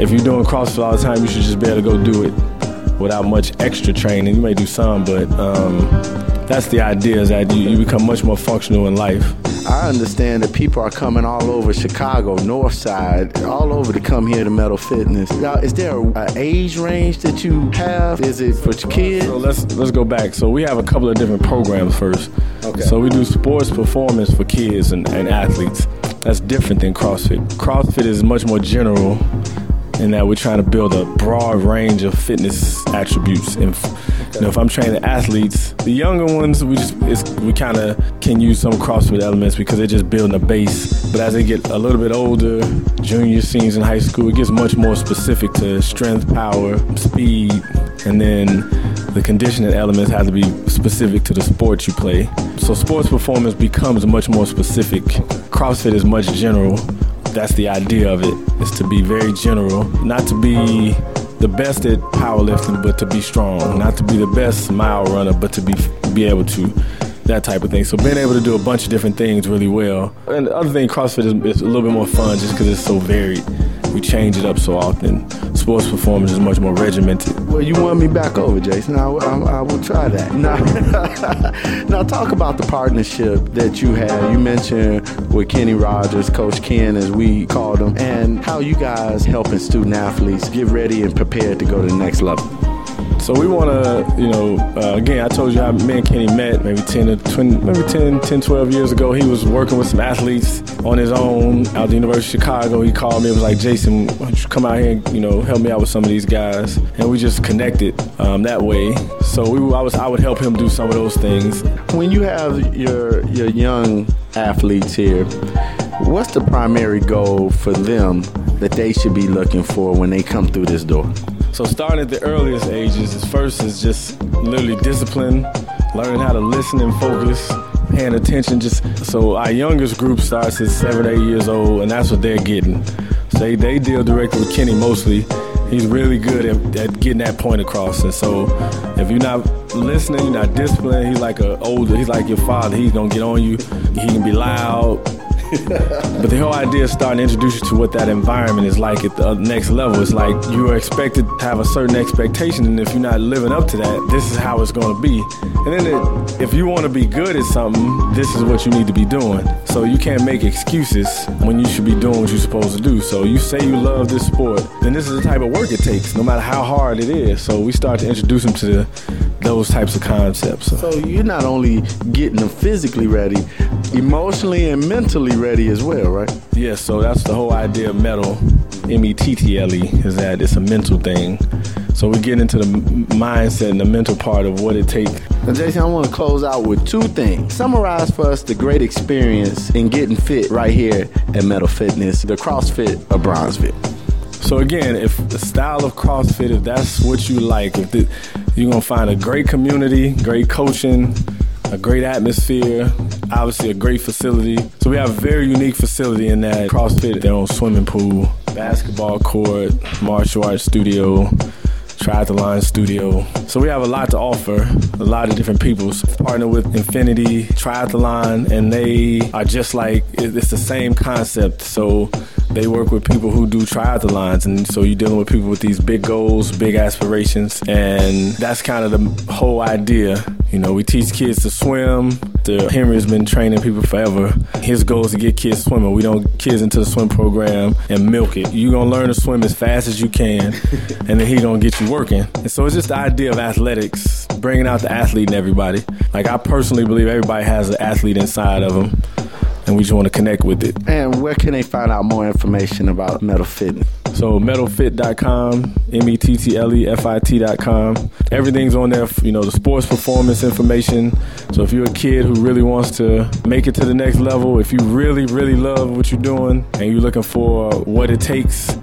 if you're doing CrossFit all the time, you should just be able to go do it without much extra training. You may do some, but um, that's the idea is that you, you become much more functional in life. I understand that people are coming all over Chicago, North Side, all over to come here to Mettle Fitness. Now, is there an age range that you have? Is it for kids? So let's let's go back. So we have a couple of different programs first. Okay. So we do sports performance for kids and, and athletes. That's different than CrossFit. CrossFit is much more general in that we're trying to build a broad range of fitness attributes. And you know, if I'm training athletes, the younger ones, we just we kind of can use some CrossFit elements because they're just building a base. But as they get a little bit older, junior, seniors in high school, it gets much more specific to strength, power, speed, and then the conditioning elements have to be specific to the sport you play. So sports performance becomes much more specific. CrossFit is much general. That's the idea of it, is to be very general, not to be the best at powerlifting, but to be strong, not to be the best mile runner, but to be be able to that type of thing. So being able to do a bunch of different things really well. And the other thing, CrossFit is, is a little bit more fun just because it's so varied. We change it up so often. Sports performance is much more regimented. Well, you won me back over, Jason. I, I, I will try that. Now, now, talk about the partnership that you have. You mentioned with Kenny Rogers, Coach Ken, as we called him, and how you guys helping student athletes get ready and prepared to go to the next level. So we want to, you know, uh, again, I told you how me and Kenny met maybe 10 to 20, maybe 10, 10, 12 years ago. He was working with some athletes on his own out the University of Chicago. He called me and was like, Jason, why don't you come out here and, you know, help me out with some of these guys? And we just connected um, that way. So we, I, was, I would help him do some of those things. When you have your, your young athletes here, what's the primary goal for them that they should be looking for when they come through this door? So starting at the earliest ages, first is just literally discipline, learning how to listen and focus, paying attention. Just so our youngest group starts at seven, eight years old, and that's what they're getting. So they, they deal directly with Kenny mostly. He's really good at, at getting that point across. And so if you're not listening, you're not disciplined, he's like a older, he's like your father. He's gonna get on you. He can be loud. But the whole idea is starting to introduce you to what that environment is like at the next level. It's like you are expected to have a certain expectation, and if you're not living up to that, this is how it's going to be. And then it, if you want to be good at something, this is what you need to be doing. So you can't make excuses when you should be doing what you're supposed to do. So you say you love this sport, then this is the type of work it takes, no matter how hard it is. So we start to introduce them to the, those types of concepts. So you're not only getting them physically ready, emotionally and mentally ready as well, right? Yeah, so that's the whole idea of mettle, M E T T L E, is that it's a mental thing. So we get into the mindset and the mental part of what it takes. Now, Jason, I want to close out with two things. Summarize for us the great experience in getting fit right here at Mettle Fitness, the CrossFit of Bronzeville. So again, if the style of CrossFit, if that's what you like, if the, you're gonna find a great community, great coaching, a great atmosphere, obviously a great facility. So we have a very unique facility in that CrossFit, their own swimming pool, basketball court, martial arts studio, triathlon studio. So we have a lot to offer, a lot of different people. So partner with Infinity Triathlon, and they are just like, it's the same concept. So they work with people who do triathlons, and so you're dealing with people with these big goals, big aspirations, and that's kind of the whole idea. You know, we teach kids to swim. The Henry's been training people forever. His goal is to get kids swimming. We don't kids into the swim program and milk it. You're gonna learn to swim as fast as you can, and then he gonna get you working. And so it's just the idea of athletics, bringing out the athlete in everybody. Like I personally believe everybody has an athlete inside of them and we just want to connect with it. And where can they find out more information about Mettle Fitness? So mettlefit.com, M-E-T-T-L-E-F-I-T.com. Everything's on there, you know, the sports performance information. So if you're a kid who really wants to make it to the next level, if you really, really love what you're doing and you're looking for what it takes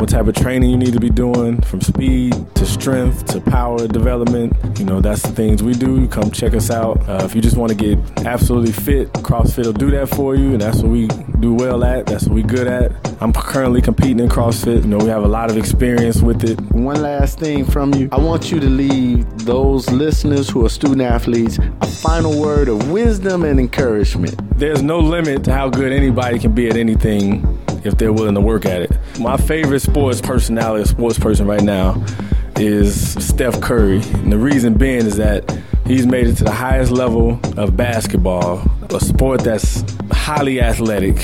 what type of training you need to be doing from speed to strength to power development. You know, that's the things we do. Come check us out. Uh, if you just want to get absolutely fit, CrossFit will do that for you, and that's what we do well at. That's what we good at. I'm currently competing in CrossFit. You know, we have a lot of experience with it. One last thing from you. I want you to leave those listeners who are student athletes a final word of wisdom and encouragement. There's no limit to how good anybody can be at anything if they're willing to work at it. My favorite sports personality, sports person right now, is Steph Curry. And the reason being is that he's made it to the highest level of basketball, a sport that's highly athletic,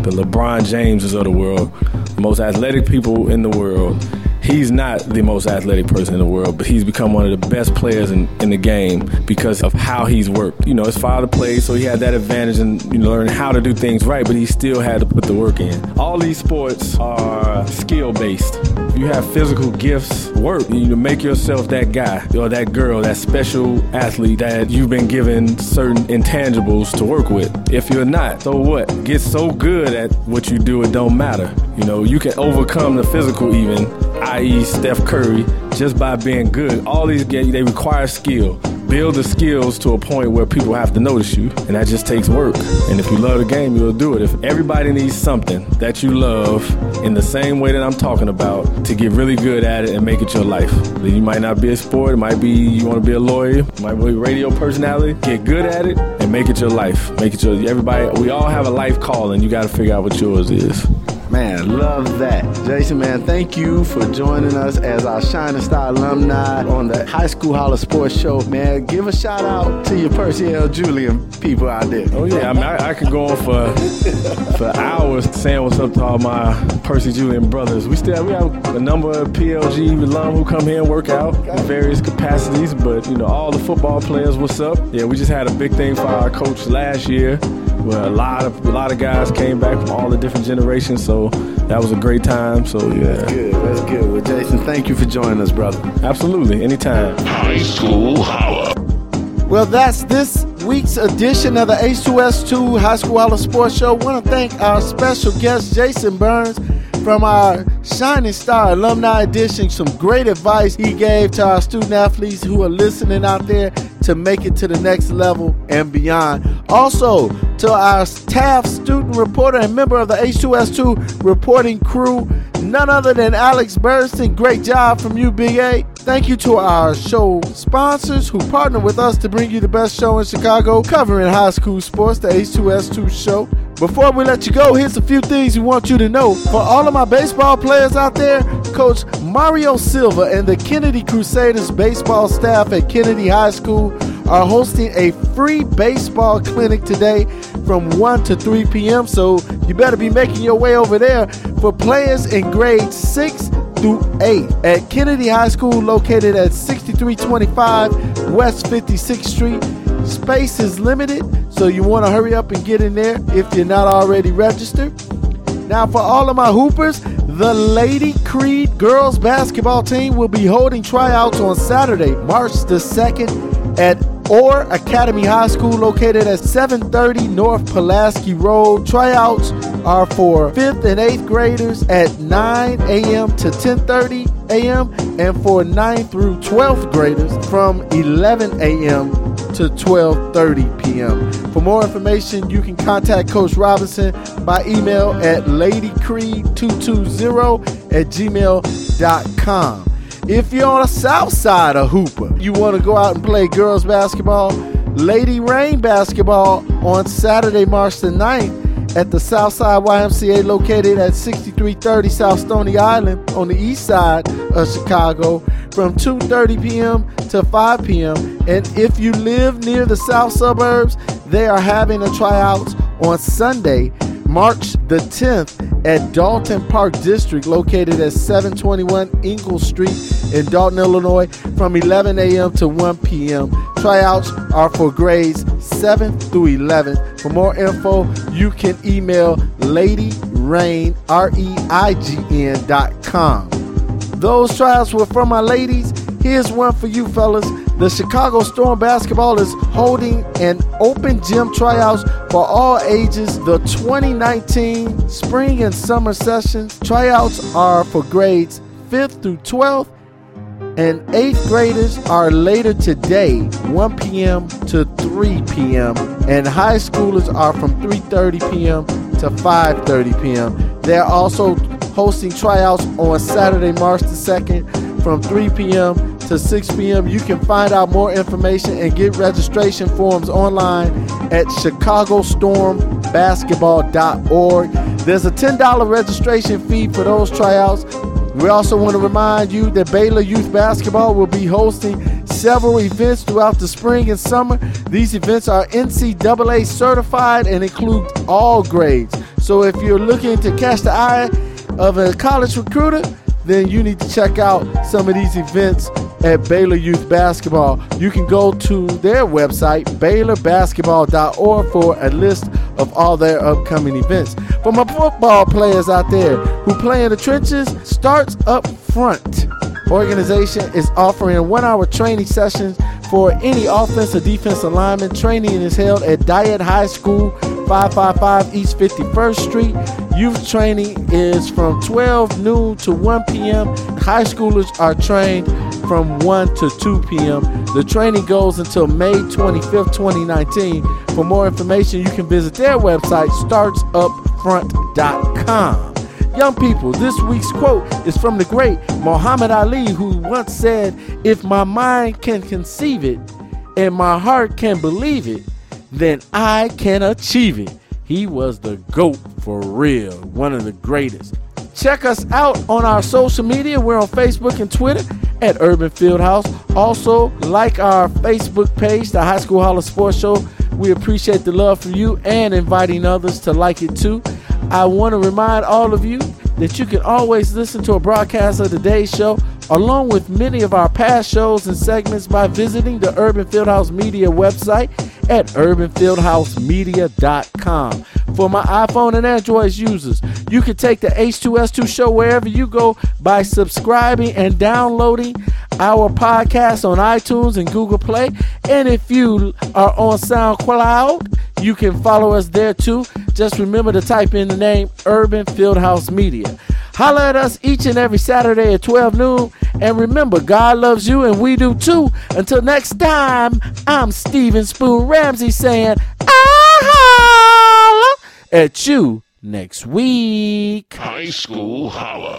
the LeBron Jameses of the world, the most athletic people in the world. He's not the most athletic person in the world, but he's become one of the best players in, in the game because of how he's worked. You know, his father played, so he had that advantage in you know, learning how to do things right, but he still had to put the work in. All these sports are skill based. You have physical gifts, work. You make yourself that guy or that girl, that special athlete that you've been given certain intangibles to work with. If you're not, so what? Get so good at what you do, it don't matter. You know, you can overcome the physical even, i.e. Steph Curry, just by being good. All these games, they require skill. Build the skills to a point where people have to notice you, and that just takes work. And if you love the game, you'll do it. If everybody needs something that you love in the same way that I'm talking about to get really good at it and make it your life, then you might not be a sport, it might be you want to be a lawyer, it might be a radio personality. Get good at it and make it your life. Make it your everybody. We all have a life calling. You got to figure out what yours is. Man, love that. Jason, man, thank you for joining us as our Shining Star alumni on the High School Holla Sports Show. Man, give a shout out to your Percy L. Julian people out there. Oh yeah, I mean I, I could go on for for hours saying what's up to all my Percy Julian brothers. We still we have a number of PLJ alum who come here and work out in various capacities, but you know all the football players, what's up? Yeah, we just had a big thing for our coach last year where a lot of a lot of guys came back from all the different generations. So that was a great time. So yeah, that's good. That's good. Well, Jason, thank you for joining us, brother. Absolutely, anytime. High School Holla. Well, that's this week's edition of the H2S2 High School Holla Sports Show. want to thank our special guest, Jason Burns, from our Shining Star Alumni Edition. Some great advice he gave to our student athletes who are listening out there to make it to the next level and beyond. Also, to our staff, student reporter, and member of the H2S2 reporting crew, none other than Alex Bernstein. Great job from you, Big A. Thank you to our show sponsors who partner with us to bring you the best show in Chicago, covering high school sports, the H2S2 show. Before we let you go, here's a few things we want you to know. For all of my baseball players out there, Coach Mario Silva and the Kennedy Crusaders baseball staff at Kennedy High School are hosting a free baseball clinic today from 1 to 3 p.m. So you better be making your way over there for players in grades 6 through 8 at Kennedy High School located at 6325 West 56th Street. Space is limited, so you want to hurry up and get in there if you're not already registered. Now, for all of my hoopers, the Lady Creed girls basketball team will be holding tryouts on Saturday, March the 2nd at Orr Academy High School located at 730 North Pulaski Road. Tryouts are for 5th and 8th graders at 9 a.m. to 10:30 a.m. and for 9th through 12th graders from 11 a.m. to 12:30 p.m. For more information, you can contact Coach Robinson by email at ladycreed220 at gmail.com. If you're on the south side of Hooper, you want to go out and play girls basketball, Lady Reign basketball on Saturday, March the 9th at the Southside YMCA located at 6330 South Stony Island on the east side of Chicago from 2:30 p.m. to 5 p.m. And if you live near the south suburbs, they are having a tryouts on Sunday, March the 10th at Dolton Park District located at 721 Ingle Street in Dolton, Illinois from 11 a.m. to 1 p.m. Tryouts are for grades 7 through 11. For more info, you can email Lady R E I G N dot com. Those tryouts were for my ladies. Here's one for you fellas. The Chicago Storm basketball is holding an open gym tryouts for all ages. The 2019 spring and summer sessions tryouts are for grades 5th through 12th and 8th graders are later today 1 p.m. to 3 p.m. and high schoolers are from 3:30 p.m. to 5:30 p.m. They're also hosting tryouts on Saturday, March the 2nd from 3 p.m. to 6 p.m. You can find out more information and get registration forms online at chicagostormbasketball.org. There's a $10 registration fee for those tryouts. We also want to remind you that Baylor Youth Basketball will be hosting several events throughout the spring and summer. These events are NCAA certified and include all grades. So if you're looking to catch the eye of a college recruiter, then you need to check out some of these events at Baylor Youth Basketball. You can go to their website, baylorbasketball.org, for a list of all their upcoming events. For my football players out there who play in the trenches, starts up front. Organization is offering one hour training sessions for any offensive or defensive lineman. Training is held at Dyett High School, 555 East 51st Street. Youth training is from 12 noon to 1 p.m. High schoolers are trained from 1 to 2 p.m. The training goes until May 25th, 2019. For more information, you can visit their website, startsupfront.com. Young people, this week's quote is from the great Muhammad Ali, who once said, If my mind can conceive it and my heart can believe it, then I can achieve it. He was the GOAT for real, one of the greatest. Check us out on our social media. We're on Facebook and Twitter at Urban Fieldhouse. Also, like our Facebook page, the High School Holla Sports Show. We appreciate the love from you and inviting others to like it too. I want to remind all of you that you can always listen to a broadcast of today's show along with many of our past shows and segments by visiting the Urban Fieldhouse Media website at urbanfieldhousemedia.com. For my iPhone and Android users, you can take the H2S2 show wherever you go by subscribing and downloading our podcast on iTunes and Google Play. And if you are on SoundCloud, you can follow us there too. Just remember to type in the name Urban Fieldhouse Media. Holler at us each and every Saturday at 12 noon. And remember, God loves you and we do too. Until next time, I'm Steven Spoon Ramsey saying, I holla at you next week. High School Holla.